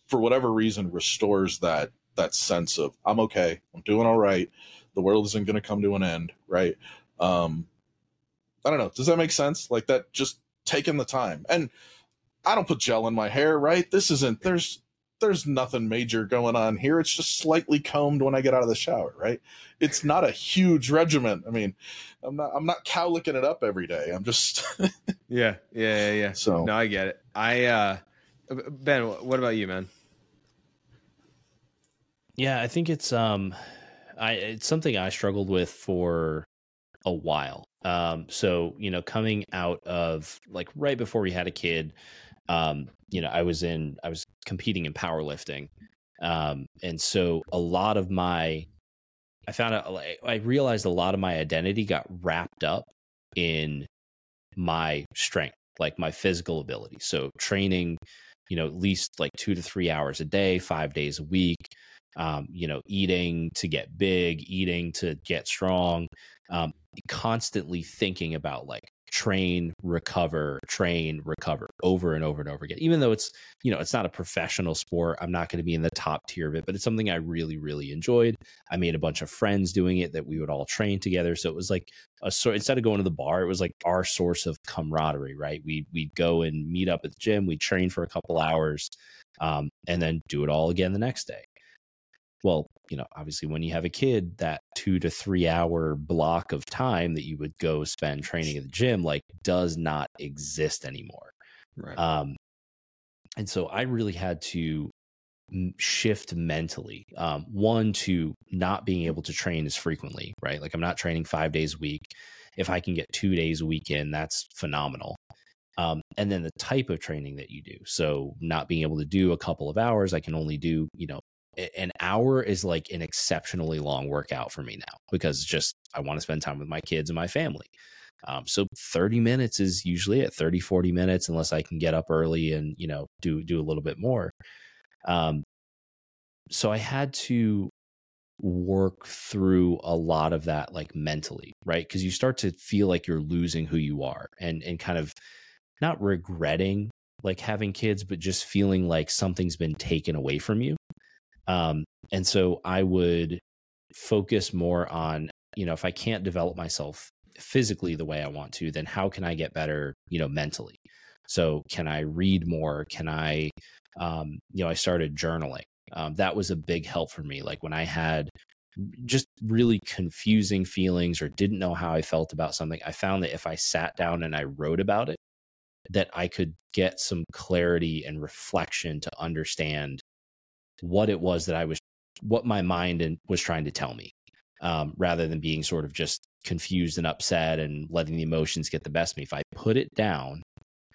S2: for whatever reason restores that that sense of I'm okay, I'm doing all right the world isn't going to come to an end, right? Um, I don't know. Does that make sense? Like that, just taking the time. And I don't put gel in my hair, right? This isn't. There's there's nothing major going on here. It's just slightly combed when I get out of the shower, right? It's not a huge regimen. I mean, I'm not I'm not cowlicking it up every day. I'm just [laughs]
S1: Yeah, yeah, yeah, yeah.
S2: So
S1: no, I get it. I uh Ben, what about you, man?
S3: Yeah, I think it's um I it's something I struggled with for a while. Um, so you know, coming out of like right before we had a kid, um, you know, I was in I was competing in powerlifting, um, and so a lot of my I found out I realized a lot of my identity got wrapped up in my strength, like my physical ability. So training, you know, at least like two to three hours a day, five days a week um, you know, eating to get big, eating to get strong, um, constantly thinking about like train, recover, train, recover over and over and over again. Even though it's, you know, it's not a professional sport, I'm not going to be in the top tier of it, but it's something I really, really enjoyed. I made a bunch of friends doing it that we would all train together. So it was like a sort instead of going to the bar, it was like our source of camaraderie, right? We we'd go and meet up at the gym, we'd train for a couple hours, um, and then do it all again the next day well, you know, obviously when you have a kid, that two to three hour block of time that you would go spend training at the gym, like does not exist anymore. Right. Um, and so I really had to shift mentally. Um, one to not being able to train as frequently, right? Like I'm not training five days a week. If I can get two days a week in, that's phenomenal. Um, and then the type of training that you do. So not being able to do a couple of hours, I can only do, you know, an hour is like an exceptionally long workout for me now because just I want to spend time with my kids and my family. Um, so 30 minutes is usually at 30, 40 minutes, unless I can get up early and, you know, do, do a little bit more. Um, so I had to work through a lot of that, like mentally, right? Cause you start to feel like you're losing who you are and, and kind of not regretting like having kids, but just feeling like something's been taken away from you. Um, and so I would focus more on, you know, if I can't develop myself physically the way I want to, then how can I get better, you know, mentally? So can I read more? Can I, um, you know, I started journaling. Um, that was a big help for me. Like when I had just really confusing feelings or didn't know how I felt about something, I found that if I sat down and I wrote about it, that I could get some clarity and reflection to understand what it was that I was, what my mind and was trying to tell me, um, rather than being sort of just confused and upset and letting the emotions get the best of me. If I put it down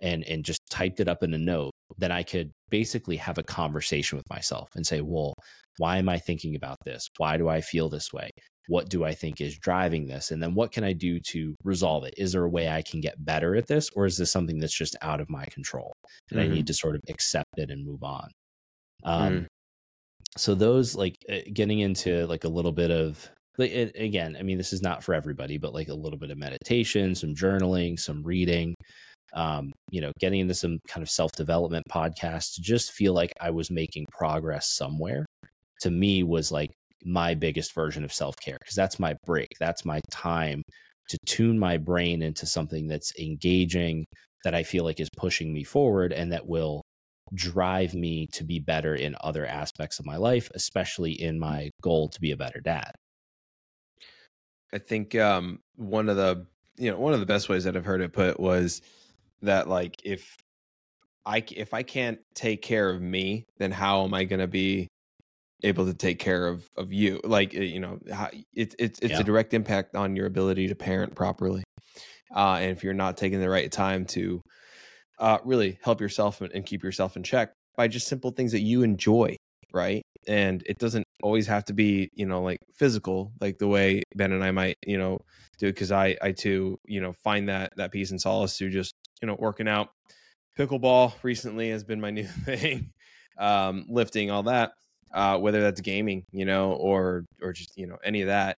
S3: and and just typed it up in a note, then I could basically have a conversation with myself and say, well, why am I thinking about this? Why do I feel this way? What do I think is driving this? And then what can I do to resolve it? Is there a way I can get better at this? Or is this something that's just out of my control? And mm-hmm. I need to sort of accept it and move on. Um, mm so those like uh, getting into like a little bit of like it, again i mean this is not for everybody but like a little bit of meditation some journaling some reading um, you know getting into some kind of self-development podcast to just feel like i was making progress somewhere to me was like my biggest version of self-care because that's my break that's my time to tune my brain into something that's engaging that i feel like is pushing me forward and that will drive me to be better in other aspects of my life, especially in my goal to be a better dad.
S1: I think um, one of the you know one of the best ways that I've heard it put was that like if I if I can't take care of me, then how am I going to be able to take care of of you? Like eh, you know, it's it's it's yeah. a direct impact on your ability to parent properly. Uh, and if you're not taking the right time to uh, really help yourself and keep yourself in check by just simple things that you enjoy, right? And it doesn't always have to be, you know, like physical, like the way Ben and I might, you know, do. It, Because I, I too, you know, find that that peace and solace through just, you know, working out. Pickleball recently has been my [laughs] new thing, um, lifting, all that. Uh, whether that's gaming, you know, or or just you know any of that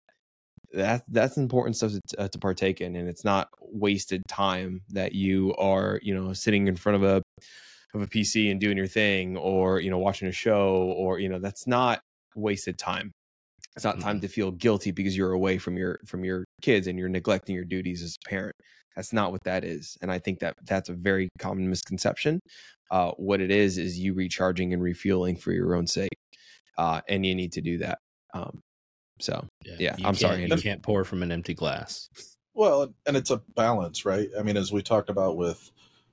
S1: that that's important stuff to, uh, to partake in and it's not wasted time that you are you know sitting in front of a of a pc and doing your thing or you know watching a show or you know that's not wasted time. It's not time mm-hmm. to feel guilty because you're away from your from your kids and you're neglecting your duties as a parent. That's not what that is and i think that that's a very common misconception. Uh, what it is is you recharging and refueling for your own sake uh, and you need to do that um, so yeah, yeah I'm sorry.
S3: You can't pour from an empty glass.
S2: Well, and it's a balance, right? I mean, as we talked about with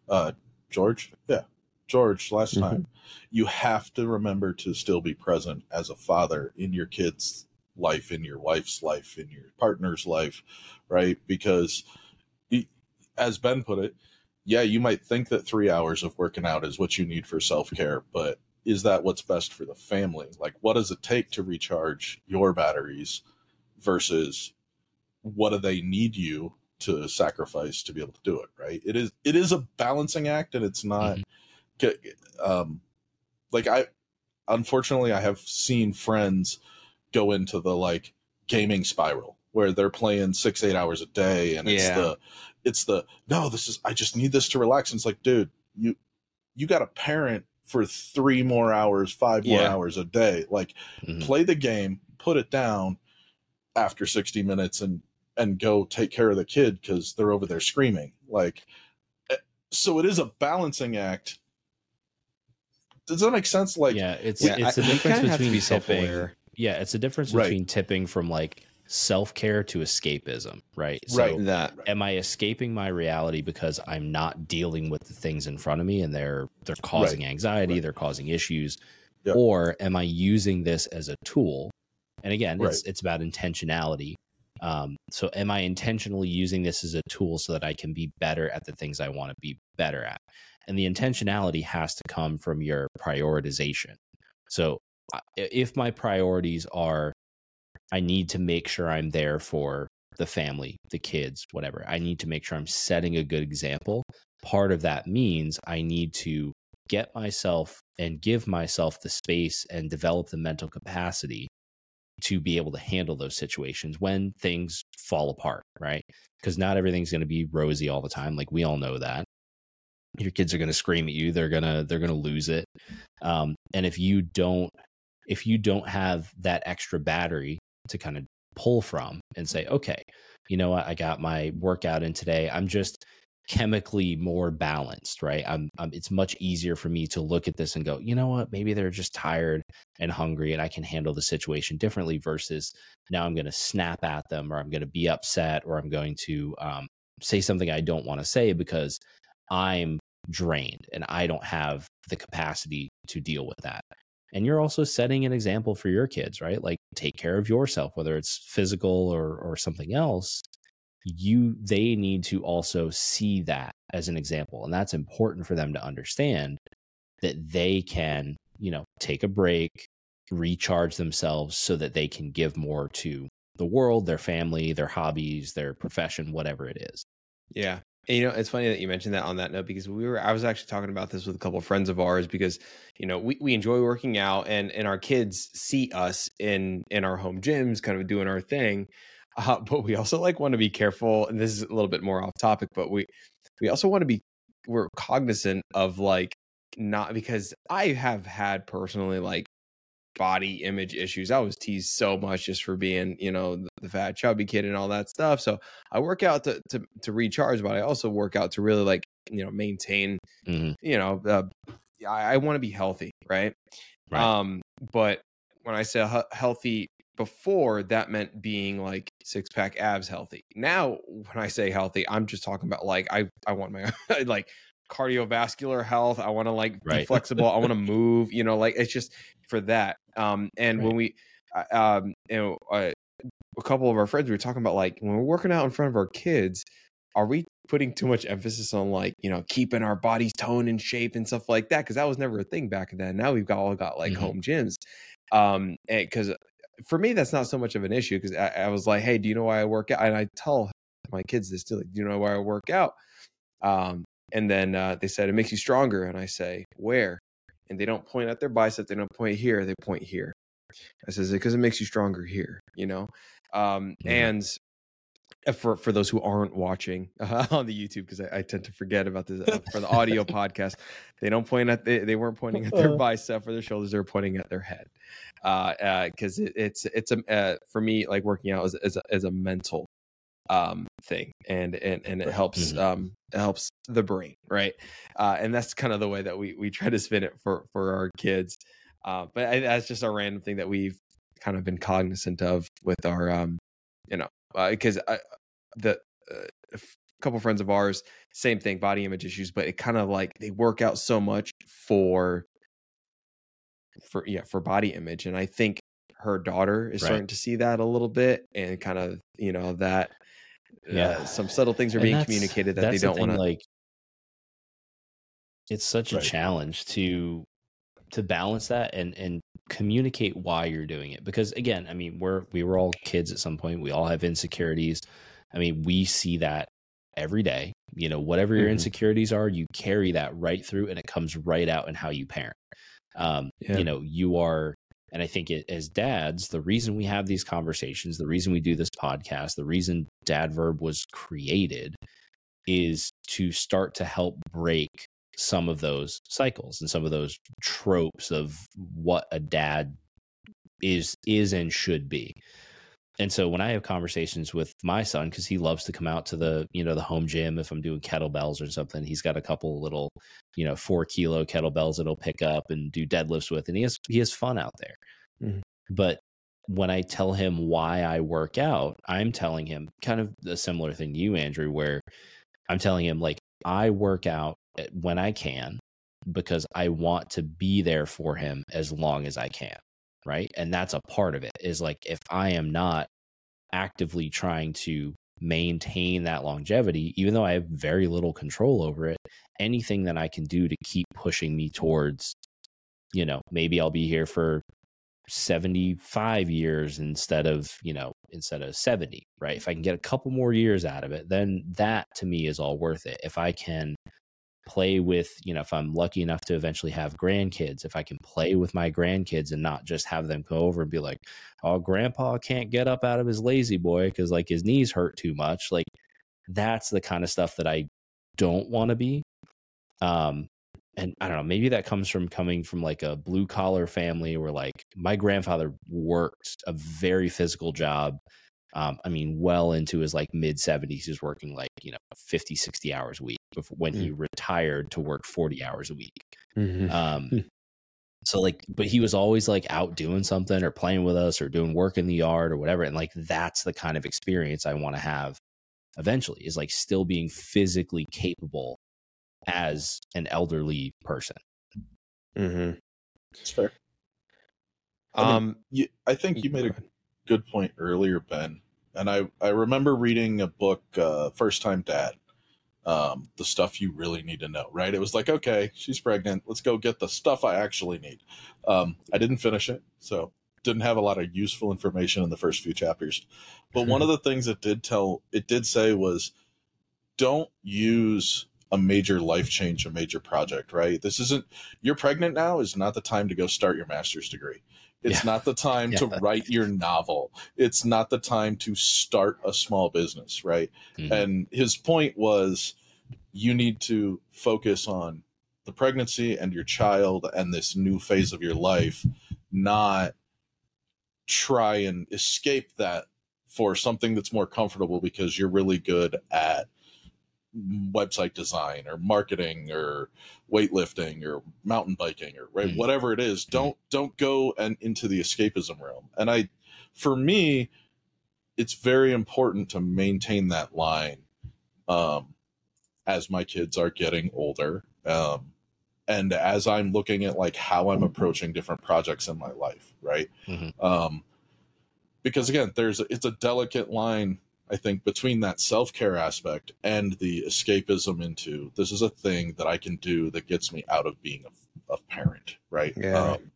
S2: uh, George, yeah, George last mm-hmm. time, you have to remember to still be present as a father in your kid's life, in your wife's life, in your partner's life, right? Because, as Ben put it, yeah, you might think that three hours of working out is what you need for self care, but is that what's best for the family? Like, what does it take to recharge your batteries versus what do they need you to sacrifice to be able to do it? Right. It is, it is a balancing act and it's not, mm-hmm. um, like I, unfortunately, I have seen friends go into the like gaming spiral where they're playing six, eight hours a day and it's yeah. the, it's the no this is i just need this to relax and it's like dude you you got a parent for three more hours five more yeah. hours a day like mm-hmm. play the game put it down after 60 minutes and and go take care of the kid because they're over there screaming like eh, so it is a balancing act does that make sense like
S3: yeah it's yeah, it's I, a difference between be tipping yeah it's a difference right. between tipping from like self care to escapism, right?
S2: So right. That
S3: am I escaping my reality because I'm not dealing with the things in front of me and they're they're causing right. anxiety, right. they're causing issues, yep. or am I using this as a tool? And again, it's it's about intentionality. Um, so am I intentionally using this as a tool so that I can be better at the things I want to be better at? And the intentionality has to come from your prioritization. So if my priorities are I need to make sure I'm there for the family, the kids, whatever. I need to make sure I'm setting a good example. Part of that means I need to get myself and give myself the space and develop the mental capacity to be able to handle those situations when things fall apart, right? Because not everything's going to be rosy all the time. Like we all know that. Your kids are going to scream at you. They're gonna they're gonna lose it. Um, and if you don't if you don't have that extra battery to kind of pull from and say, okay, you know what, I got my workout in today. I'm just chemically more balanced, right? I'm, I'm, it's much easier for me to look at this and go, you know what, maybe they're just tired and hungry and I can handle the situation differently versus now I'm going to snap at them or I'm going to be upset or I'm going to um, say something I don't want to say because I'm drained and I don't have the capacity to deal with that and you're also setting an example for your kids right? Like take care of yourself whether it's physical or or something else. You they need to also see that as an example and that's important for them to understand that they can you know take a break recharge themselves so that they can give more to the world their family their hobbies their profession whatever it is.
S1: Yeah and, you know, it's funny that you mentioned that on that note because we were I was actually talking about this with a couple of friends of ours because you know we, we enjoy working out and and our kids see us in in our home gyms kind of doing our thing, [laughs] uh, but we also like want to be careful and this is a little bit more off topic, but we we also want to be we're cognizant of like not because I have had personally like body image issues. I was teased so much just for being, you know, the, the fat chubby kid and all that stuff. So I work out to to, to recharge, but I also work out to really like, you know, maintain, mm-hmm. you know, uh, I, I want to be healthy, right? right? Um, but when I say healthy before, that meant being like six pack abs healthy. Now, when I say healthy, I'm just talking about like I I want my [laughs] like cardiovascular health. I want to like right. be flexible. I want to move. You know, like it's just for that. Um, and right. when we, uh, um, you know, uh, a couple of our friends we were talking about like when we're working out in front of our kids, are we putting too much emphasis on like you know keeping our bodies tone and shape and stuff like that? Because that was never a thing back then. Now we've got all got like mm-hmm. home gyms. Um, because for me that's not so much of an issue because I, I, was like, hey, do you know why I work out? And I tell my kids this too, like, do you know why I work out? Um, and then uh, they said it makes you stronger, and I say where? And they don't point at their bicep, they don't point here, they point here. I says because it makes you stronger here, you know. Um, mm-hmm. And uh, for for those who aren't watching uh, [laughs] on the YouTube, because I, I, tend to forget about this uh, for the audio [laughs] podcast, they don't point at they, they weren't pointing at their uh. bicep or their shoulders; they were pointing at their head. Because uh, uh it, it's it's a for me like working out is, is a, is a mental um thing and and and it helps mm-hmm. um helps the brain right uh and that's kind of the way that we we try to spin it for for our kids uh but I, that's just a random thing that we've kind of been cognizant of with our um you know because uh, the uh, a couple friends of ours same thing body image issues but it kind of like they work out so much for for yeah for body image and i think her daughter is right. starting to see that a little bit and kind of you know that yeah uh, some subtle things are being communicated that they don't want to
S3: like it's such right. a challenge to to balance that and and communicate why you're doing it because again i mean we're we were all kids at some point we all have insecurities i mean we see that every day you know whatever your mm-hmm. insecurities are you carry that right through and it comes right out in how you parent um yeah. you know you are and I think it, as dads, the reason we have these conversations, the reason we do this podcast, the reason Dadverb was created is to start to help break some of those cycles and some of those tropes of what a dad is is and should be. And so when I have conversations with my son, because he loves to come out to the, you know, the home gym if I'm doing kettlebells or something, he's got a couple little, you know, four kilo kettlebells that he'll pick up and do deadlifts with, and he has he has fun out there. Mm-hmm. But when I tell him why I work out, I'm telling him kind of a similar thing to you, Andrew, where I'm telling him like I work out when I can because I want to be there for him as long as I can. Right. And that's a part of it is like if I am not actively trying to maintain that longevity, even though I have very little control over it, anything that I can do to keep pushing me towards, you know, maybe I'll be here for 75 years instead of, you know, instead of 70, right? If I can get a couple more years out of it, then that to me is all worth it. If I can play with, you know, if I'm lucky enough to eventually have grandkids, if I can play with my grandkids and not just have them go over and be like, oh, grandpa can't get up out of his lazy boy because like his knees hurt too much. Like that's the kind of stuff that I don't want to be. Um, and I don't know, maybe that comes from coming from like a blue collar family where like my grandfather worked a very physical job. Um, I mean, well into his like mid 70s, he was working like, you know, 50, 60 hours a week when mm. he retired to work 40 hours a week. Mm-hmm. Um, hmm. so like, but he was always like out doing something or playing with us or doing work in the yard or whatever. And like, that's the kind of experience I want to have eventually is like still being physically capable as an elderly person.
S2: Mm-hmm. That's fair. I um, mean, you, I think you made a good point earlier, Ben. And I, I remember reading a book, uh, First Time Dad, um, the stuff you really need to know, right? It was like, okay, she's pregnant. Let's go get the stuff I actually need. Um, I didn't finish it, so didn't have a lot of useful information in the first few chapters. But one of the things it did tell, it did say was, don't use a major life change, a major project, right? This isn't, you're pregnant now is not the time to go start your master's degree. It's yeah. not the time yeah. to write your novel. It's not the time to start a small business, right? Mm-hmm. And his point was you need to focus on the pregnancy and your child and this new phase of your life, not try and escape that for something that's more comfortable because you're really good at website design or marketing or weightlifting or mountain biking or right mm whatever it is don't mm don't go and into the escapism realm. And i for me it's very important to maintain that line um as my kids are getting older um and as i'm looking at like how i'm approaching different projects in my life right? Mm-hmm. um because again there's it's a delicate line I think, between that self care aspect and the escapism into this is a thing that I can do that gets me out of being a, a parent, right? Yeah. Um,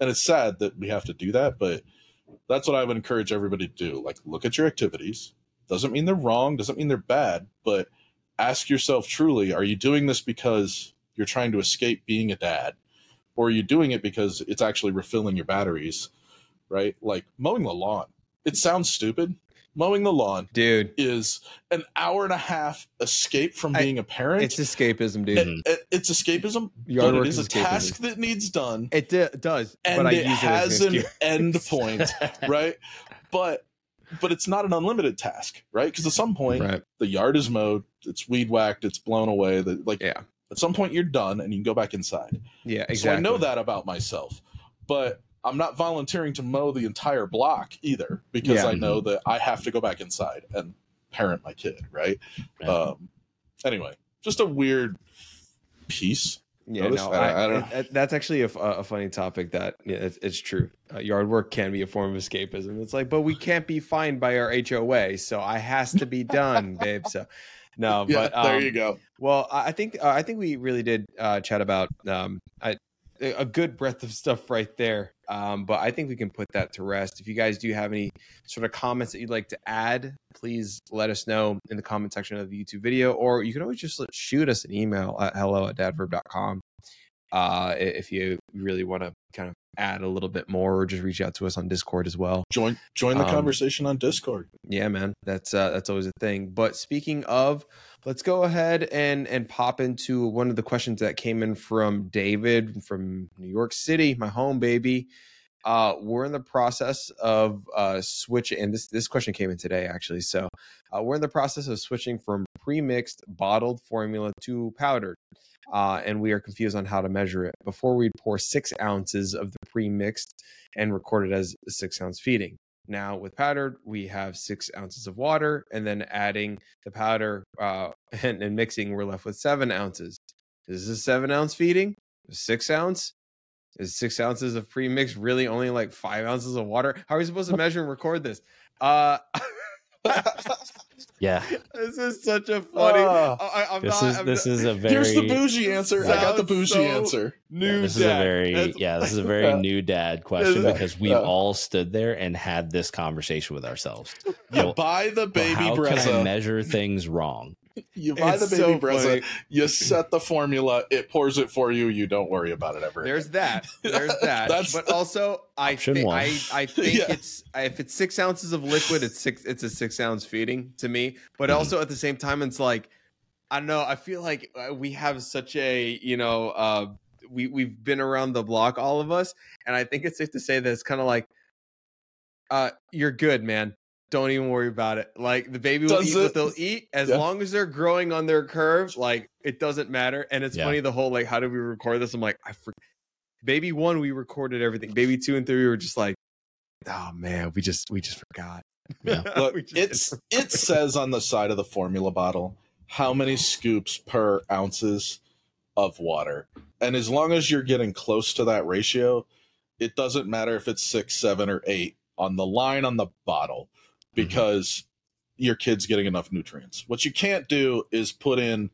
S2: and it's sad that we have to do that, but that's what I would encourage everybody to do. Like, look at your activities. Doesn't mean they're wrong, doesn't mean they're bad, but ask yourself truly are you doing this because you're trying to escape being a dad? Or are you doing it because it's actually refilling your batteries, right? Like mowing the lawn. It sounds stupid, mowing the lawn,
S1: dude,
S2: is an hour and a half escape from being a parent.
S1: It's escapism, dude. It,
S2: it, it's escapism, Yard but it is, is a task that needs done.
S1: It d- does,
S2: and it has it an end [laughs] point, right? But but it's not an unlimited task, right? Because at some point, right. the yard is mowed, it's weed whacked, it's blown away. The, like, yeah. At some point, you're done, and you can go back inside.
S1: Yeah, exactly.
S2: So I know that about myself, but I'm not volunteering to mow the entire block either because yeah. I know that I have to go back inside and parent my kid, right? Um, anyway, just a weird piece.
S1: Yeah, Notice? no, I, I, I don't. It, that's actually a, a, funny topic. That yeah, it's, it's true. Uh, yard work can be a form of escapism. It's like, but we can't be fined by our HOA, so I has to be done, [laughs] babe. So, no, yeah, but
S2: um, there you go.
S1: Well, I think uh, I think we really did uh, chat about um, I, a good breadth of stuff right there. Um, but I think we can put that to rest. If you guys do have any sort of comments that you'd like to add, please let us know in the comment section of the YouTube video, or you can always just shoot us an email at hello at dadverb.com uh, if you really want to kind of add a little bit more or just reach out to us on discord as well.
S2: Join join the um, conversation on discord.
S1: yeah man. That's uh, that's always a thing. But speaking of let's go ahead and and pop into one of the questions that came in from david from new york city my home baby uh, we're in the process of uh, switching, and this this question came in today actually. So uh, we're in the process of switching from pre-mixed bottled formula to powdered uh, and we are confused on how to measure it. Before we'd pour six ounces of the pre-mixed and record it as six ounce feeding. Now with powdered, we have six ounces of water, and then adding the powder uh, [laughs] and, and mixing, we're left with seven ounces. Is this a seven ounce feeding? Six ounce? Is six ounces of pre-mix really only like five ounces of water? How are we supposed to measure and record this? Uh [laughs]
S3: yeah,
S1: this is such a funny. Uh, I,
S3: this not, is I'm this not, is a very.
S2: Here's the bougie answer. I got the bougie so answer.
S3: New. Yeah, this dad. is a very That's, yeah. This is a [laughs] very new dad question because we all stood there and had this conversation with ourselves.
S2: You so, buy the baby
S3: how Brezza. Can I measure things wrong?
S2: You buy it's the baby so Brezza, you set the formula, it pours it for you. You don't worry about it ever.
S1: There's that. There's [laughs] that. That's but also, I think I, I [laughs] think yeah. it's if it's six ounces of liquid, it's six. It's a six ounce feeding to me. But mm-hmm. also at the same time, it's like I don't know. I feel like uh, we have such a you know uh, we we've been around the block, all of us, and I think it's safe to say that it's kind of like uh, you're good, man don't even worry about it. Like the baby will Does eat it? what they'll eat as yeah. long as they're growing on their curve. Like it doesn't matter. And it's yeah. funny the whole like how did we record this? I'm like I for- baby one we recorded everything. Baby two and three we were just like oh man we just we just forgot.
S2: Yeah. [laughs] Look, it's it says on the side of the formula bottle how many scoops per ounces of water. And as long as you're getting close to that ratio, it doesn't matter if it's six, seven, or eight on the line on the bottle. Because mm-hmm. your kid's getting enough nutrients. What you can't do is put in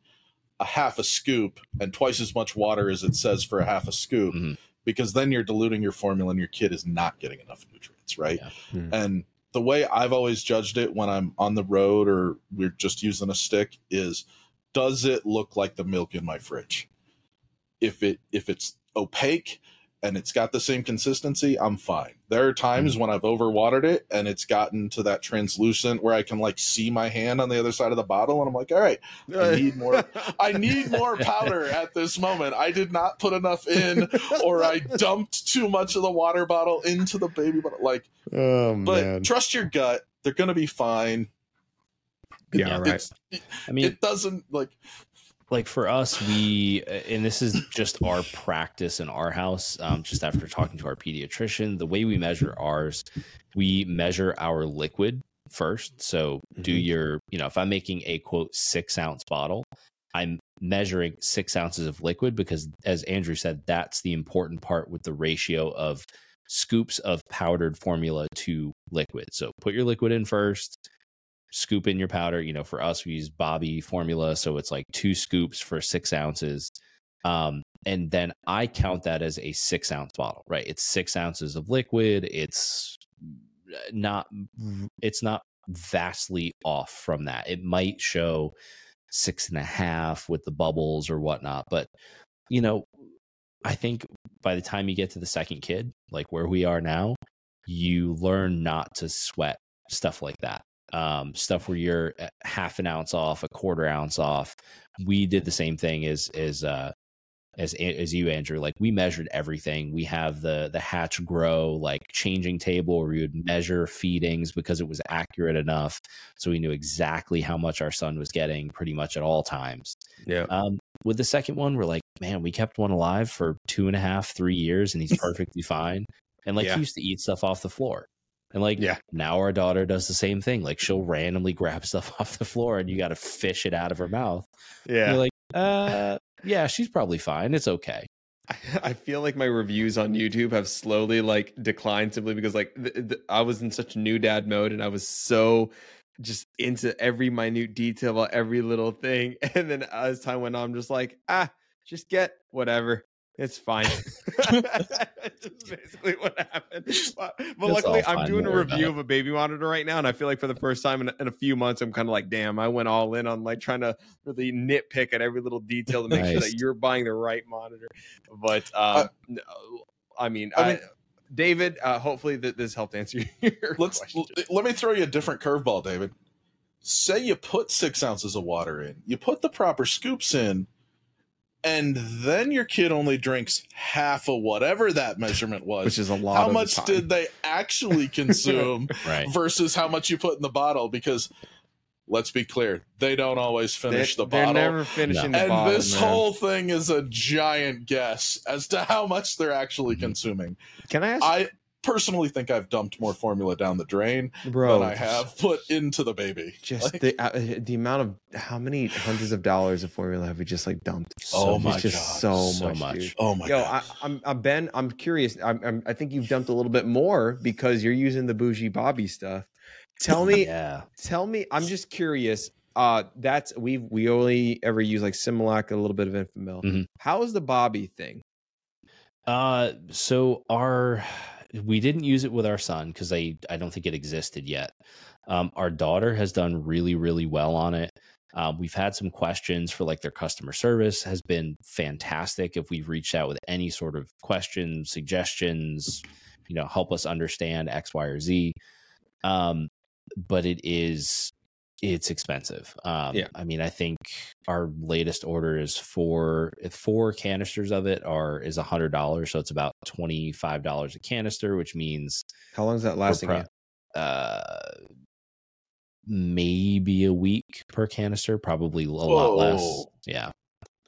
S2: a half a scoop and twice as much water as it says for a half a scoop mm-hmm. because then you're diluting your formula and your kid is not getting enough nutrients, right? Yeah. Mm-hmm. And the way I've always judged it when I'm on the road or we're just using a stick is does it look like the milk in my fridge? If it if it's opaque and it's got the same consistency, I'm fine. There are times mm-hmm. when I've overwatered it and it's gotten to that translucent where I can like see my hand on the other side of the bottle and I'm like, all right, I need more I [laughs] need more powder at this moment. I did not put enough in or I dumped too much of the water bottle into the baby bottle. Like oh, but man. trust your gut. They're gonna be fine.
S1: Yeah, right.
S2: I mean, it doesn't like
S3: like for us we and this is just our practice in our house um, just after talking to our pediatrician the way we measure ours we measure our liquid first so mm-hmm. do your you know if i'm making a quote six ounce bottle i'm measuring six ounces of liquid because as andrew said that's the important part with the ratio of scoops of powdered formula to liquid so put your liquid in first scoop in your powder. You know, for us, we use Bobbie formula. So it's like two scoops for six ounces. Um, and then I count that as a six ounce bottle, right? It's six ounces of liquid. It's not, it's not vastly off from that. It might show six and a half with the bubbles or whatnot. But, you know, I think by the time you get to the second kid, like where we are now, you learn not to sweat stuff like that um, stuff where you're half an ounce off, a quarter ounce off. We did the same thing as as uh, as as you, Andrew. Like we measured everything. We have the the hatch grow like changing table where we would measure feedings because it was accurate enough, so we knew exactly how much our son was getting pretty much at all times.
S1: Yeah.
S3: Um, with the second one, we're like, man, we kept one alive for two and a half, three years, and he's [laughs] perfectly fine. And like yeah. he used to eat stuff off the floor. And like yeah. now our daughter does the same thing. Like she'll randomly grab [laughs] stuff off the floor and you got to fish it out of her mouth.
S1: Yeah.
S3: you're like, uh, yeah, she's probably fine. It's okay. [laughs]
S1: I feel like my reviews on YouTube have slowly like declined simply because like th- th- I was in such new dad mode and I was so just into every minute detail about every little thing. [laughs] And then as time went on, I'm just like, ah, just get whatever. It's fine. [laughs] [laughs] That's basically what happened. But, but luckily, I'm doing a review of a baby monitor right now, and I feel like for the first time in, in a few months, I'm kind of like, damn, I went all in on like trying to really nitpick at every little detail to make nice. sure that you're buying the right monitor. But um, uh, I mean, I, I David, uh, hopefully that this helped answer [laughs] your
S2: let's,
S1: question.
S2: Let me throw you a different curveball, David. Say you put six ounces of water in, you put the proper scoops in and then your kid only drinks half of whatever that measurement was,
S1: which is a lot.
S2: How much did they actually [laughs] consume
S3: right.
S2: versus how much you put in the bottle? Because let's be clear, they don't always finish
S1: they,
S2: the bottle.
S1: They're never finishing no.
S2: the
S1: and
S2: bottle. And this
S1: man.
S2: whole thing is a giant guess as to how much they're actually mm-hmm. consuming.
S1: Can I ask?
S2: I personally think I've dumped more formula down the drain Bro, than I have put into the baby.
S1: Just like, the uh, the amount of how many hundreds of dollars of formula have we just like dumped?
S2: So oh my
S1: just
S2: god,
S1: so,
S3: so
S1: much,
S3: much.
S2: Oh my
S1: Yo,
S2: god.
S1: I, am I'm Ben. I'm curious. I'm, I'm, i think you've dumped a little bit more because you're using the bougie Bobbie stuff. Tell me, [laughs]
S3: yeah.
S1: Tell me. I'm just curious. Uh, that's we we only ever use like Similac, a little bit of Enfamil.
S3: Mm-hmm.
S1: How is the Bobbie thing?
S3: Uh, so our we didn't use it with our son because I I don't think it existed yet. Um, our daughter has done really really well on it. Uh, we've had some questions for like their customer service has been fantastic. If we've reached out with any sort of questions, suggestions, you know, help us understand X, Y, or Z. Um, but it is it's expensive. Um,
S1: yeah.
S3: I mean, I think our latest order is four four canisters of it are is a hundred dollars, so it's about twenty five dollars a canister, which means
S1: how long is that lasting? Pro-
S3: uh, maybe a week per canister, probably a Whoa. lot less. Yeah.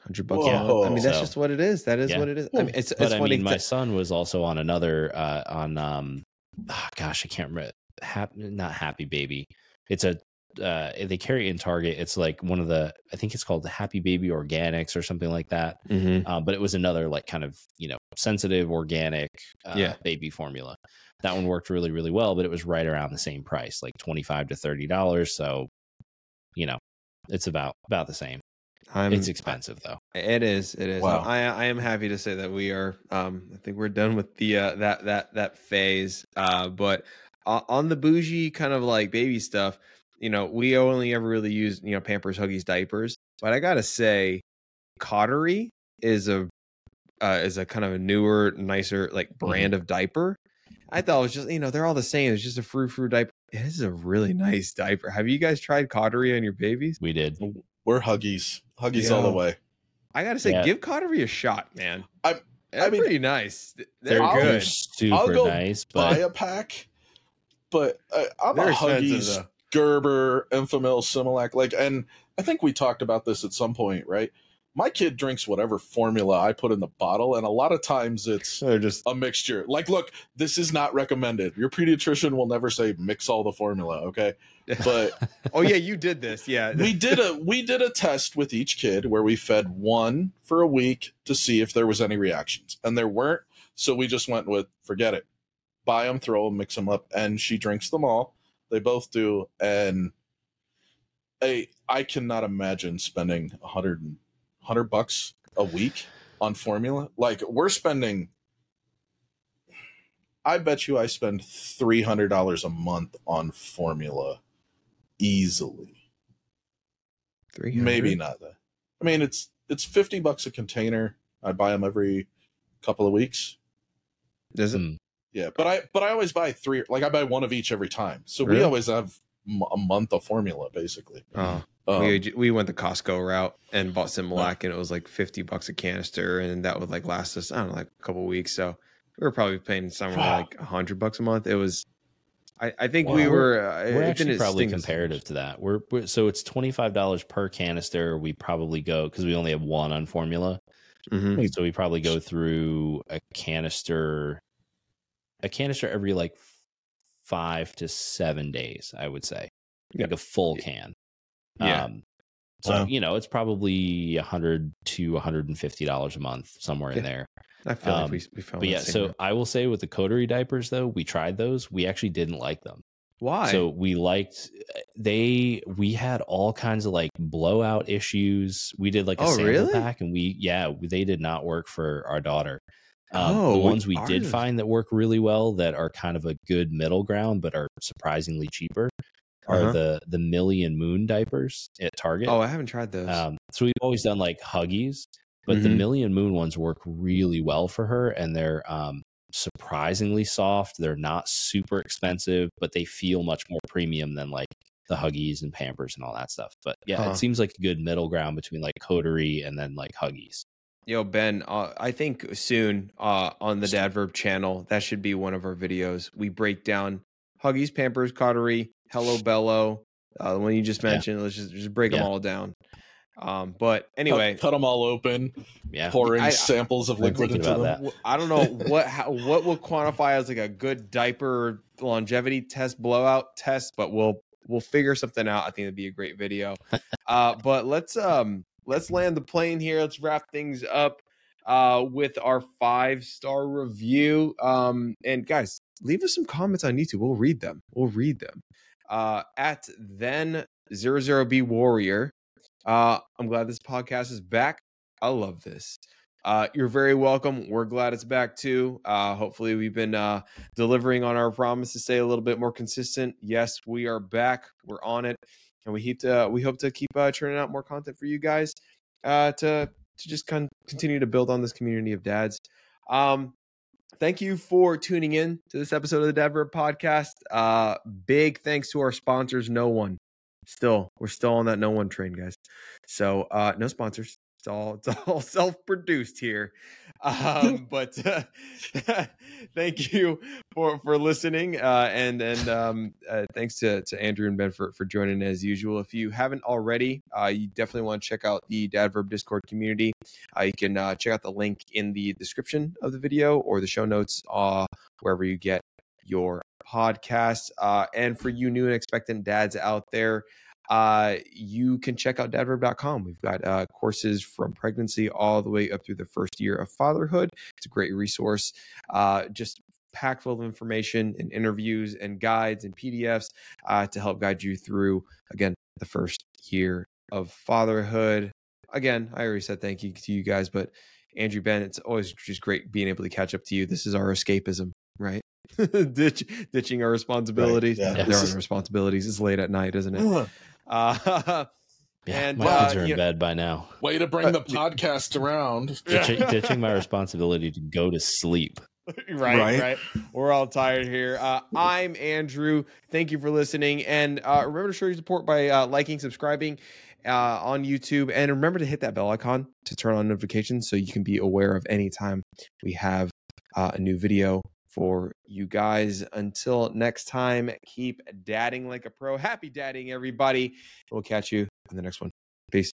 S1: Hundred bucks. Yeah, I mean that's so, just what it is. That is yeah. what it is. I mean, it's, it's
S3: but I mean, my son was also on another uh, on um, oh, gosh, I can't remember. Happy, not happy baby. It's a uh, they carry in Target. It's like one of the I think it's called the Happy Baby Organics or something like that.
S1: Mm-hmm.
S3: Uh, but it was another like kind of you know sensitive organic uh,
S1: yeah.
S3: baby formula. That one worked really really well, but it was right around the same price, like twenty five to thirty dollars. So you know it's about about the same. I'm, it's expensive though.
S1: It is. It is. Wow. I I am happy to say that we are. Um, I think we're done with the uh, that that that phase. Uh, but uh, on the bougie kind of like baby stuff, you know, we only ever really use, you know, Pampers, Huggies, diapers. But I gotta say, Coterie is a uh, is a kind of a newer, nicer like mm-hmm. brand mm-hmm. of diaper. I thought it was just, you know, they're all the same. It's just a frou frou diaper. It is a really [laughs] nice diaper. Have you guys tried Coterie on your babies?
S3: We did.
S2: We're Huggies, Huggies all the way.
S1: I gotta say, yeah. give Coterie a shot, man.
S2: I'm,
S1: I mean, pretty nice. They're,
S3: they're
S1: good.
S3: Super
S2: I'll go
S3: nice.
S2: But... Buy a pack, but uh, I'm they're a Huggies though. Gerber, Enfamil, Similac, like, and I think we talked about this at some point, right? My kid drinks whatever formula I put in the bottle, and a lot of times it's
S1: They're just
S2: a mixture. Like, look, this is not recommended. Your pediatrician will never say mix all the formula, okay? But [laughs]
S1: oh yeah, you did this, yeah.
S2: we did a we did a test with each kid where we fed one for a week to see if there was any reactions, and there weren't. So we just went with forget it, buy them, throw them, mix them up, and she drinks them all they both do, and I I cannot imagine spending a hundred hundred bucks a week on formula. Like we're spending. I bet you I spend three hundred dollars a month on formula, easily.
S1: Three
S2: maybe not that. I mean, it's it's fifty bucks a container. I buy them every couple of weeks.
S1: Does it? Mm.
S2: Yeah, but I but I always buy three. Like I buy one of each every time. So really? we always have a month of formula basically.
S1: Oh. Um, we we went the Costco route and bought Similac, and it was like fifty bucks a canister, and that would like last us I don't know like a couple weeks. So we were probably paying somewhere wow. like a hundred bucks a month. It was. I, I think wow. we were. Uh,
S3: we're actually probably comparative to that. We're, we're so it's twenty five dollars per canister. We probably go because we only have one on formula.
S1: Mm-hmm.
S3: So we probably go through a canister a canister every like five to seven days, I would say, like a full can.
S1: Yeah. Um,
S3: so wow. you know, it's probably a hundred to one hundred and fifty dollars a month, somewhere yeah. in there.
S1: I feel um, like we, we found.
S3: But yeah, so I will say with the coterie diapers though, we tried those. We actually didn't like them.
S1: Why?
S3: So we liked they we had all kinds of like blowout issues. We did like a oh, sample really? pack and we yeah, they did not work for our daughter. Um, oh, the ones we did find that work really well that are kind of a good middle ground but are surprisingly cheaper are uh-huh. the the Millie Moon diapers at Target.
S1: Oh, I haven't tried those. Um,
S3: so we've always done like Huggies, but mm-hmm. the Millie Moon ones work really well for her, and they're um, surprisingly soft. They're not super expensive, but they feel much more premium than like the Huggies and Pampers and all that stuff. But yeah, huh. it seems like a good middle ground between like Coterie and then like Huggies.
S1: Yo, Ben, uh, I think soon uh, on the Dadverb channel, that should be one of our videos. We break down Huggies, Pampers, Coterie, Hello Bello, uh, the one you just mentioned. Yeah. Let's just, just break yeah. them all down. Um, but anyway,
S2: cut, cut, them all open. Yeah, pouring I, samples of liquid into them.
S1: That. I don't know what how, what will quantify as like a good diaper longevity test blowout test, but we'll we'll figure something out. I think it'd be a great video. uh, but let's um let's land the plane here. Let's wrap things up uh with our five star review. Um, and guys, leave us some comments on YouTube. We'll read them. We'll read them. Uh, at then zero zero B warrior uh, I'm glad this podcast is back. I love this. Uh, you're very welcome. We're glad it's back too. Uh, hopefully, we've been uh, delivering on our promise to stay a little bit more consistent. Yes, we are back. We're on it, and we hope to we hope to keep uh, churning out more content for you guys uh, to to just con- continue to build on this community of dads. Um, thank you for tuning in to this episode of the Dadverb podcast. Uh, big thanks to our sponsors, No One. Still, we're still on that no one train, guys. So uh no sponsors. It's all it's all [laughs] self-produced here. Um, [laughs] but uh, [laughs] thank you for for listening, uh, and and um, uh, thanks to to Andrew and Ben for for joining as usual. If you haven't already, uh, you definitely want to check out the Dadverb Discord community. Uh, you can uh, check out the link in the description of the video or the show notes, uh, wherever you get your podcast. Uh, and for you new and expectant dads out there, uh, you can check out dadverb.com. We've got uh, courses from pregnancy all the way up through the first year of fatherhood. It's a great resource. Uh, just packed full of information and interviews and guides and PDFs uh, to help guide you through, again, the first year of fatherhood. Again, I already said thank you to you guys, but Andrew Ben, it's always just great being able to catch up to you. This is our escapism, right? [laughs] Ditch, ditching our responsibilities. Right, yeah. There are responsibilities. It's late at night, isn't it? Uh, [laughs]
S3: yeah, and my uh, kids are in bed by now.
S2: Way to bring uh, the podcast around. [laughs]
S3: Ditching, ditching, my [laughs] responsibility to go to sleep.
S1: right, right, right, We're all tired here. Uh, I'm Andrew. Thank you for listening, and uh, remember to show your support by uh, liking, subscribing uh, on YouTube, and remember to hit that bell icon to turn on notifications so you can be aware of any time we have a new video for you guys. Until next time, keep dadding like a pro. Happy dadding, everybody. We'll catch you on the next one. Peace.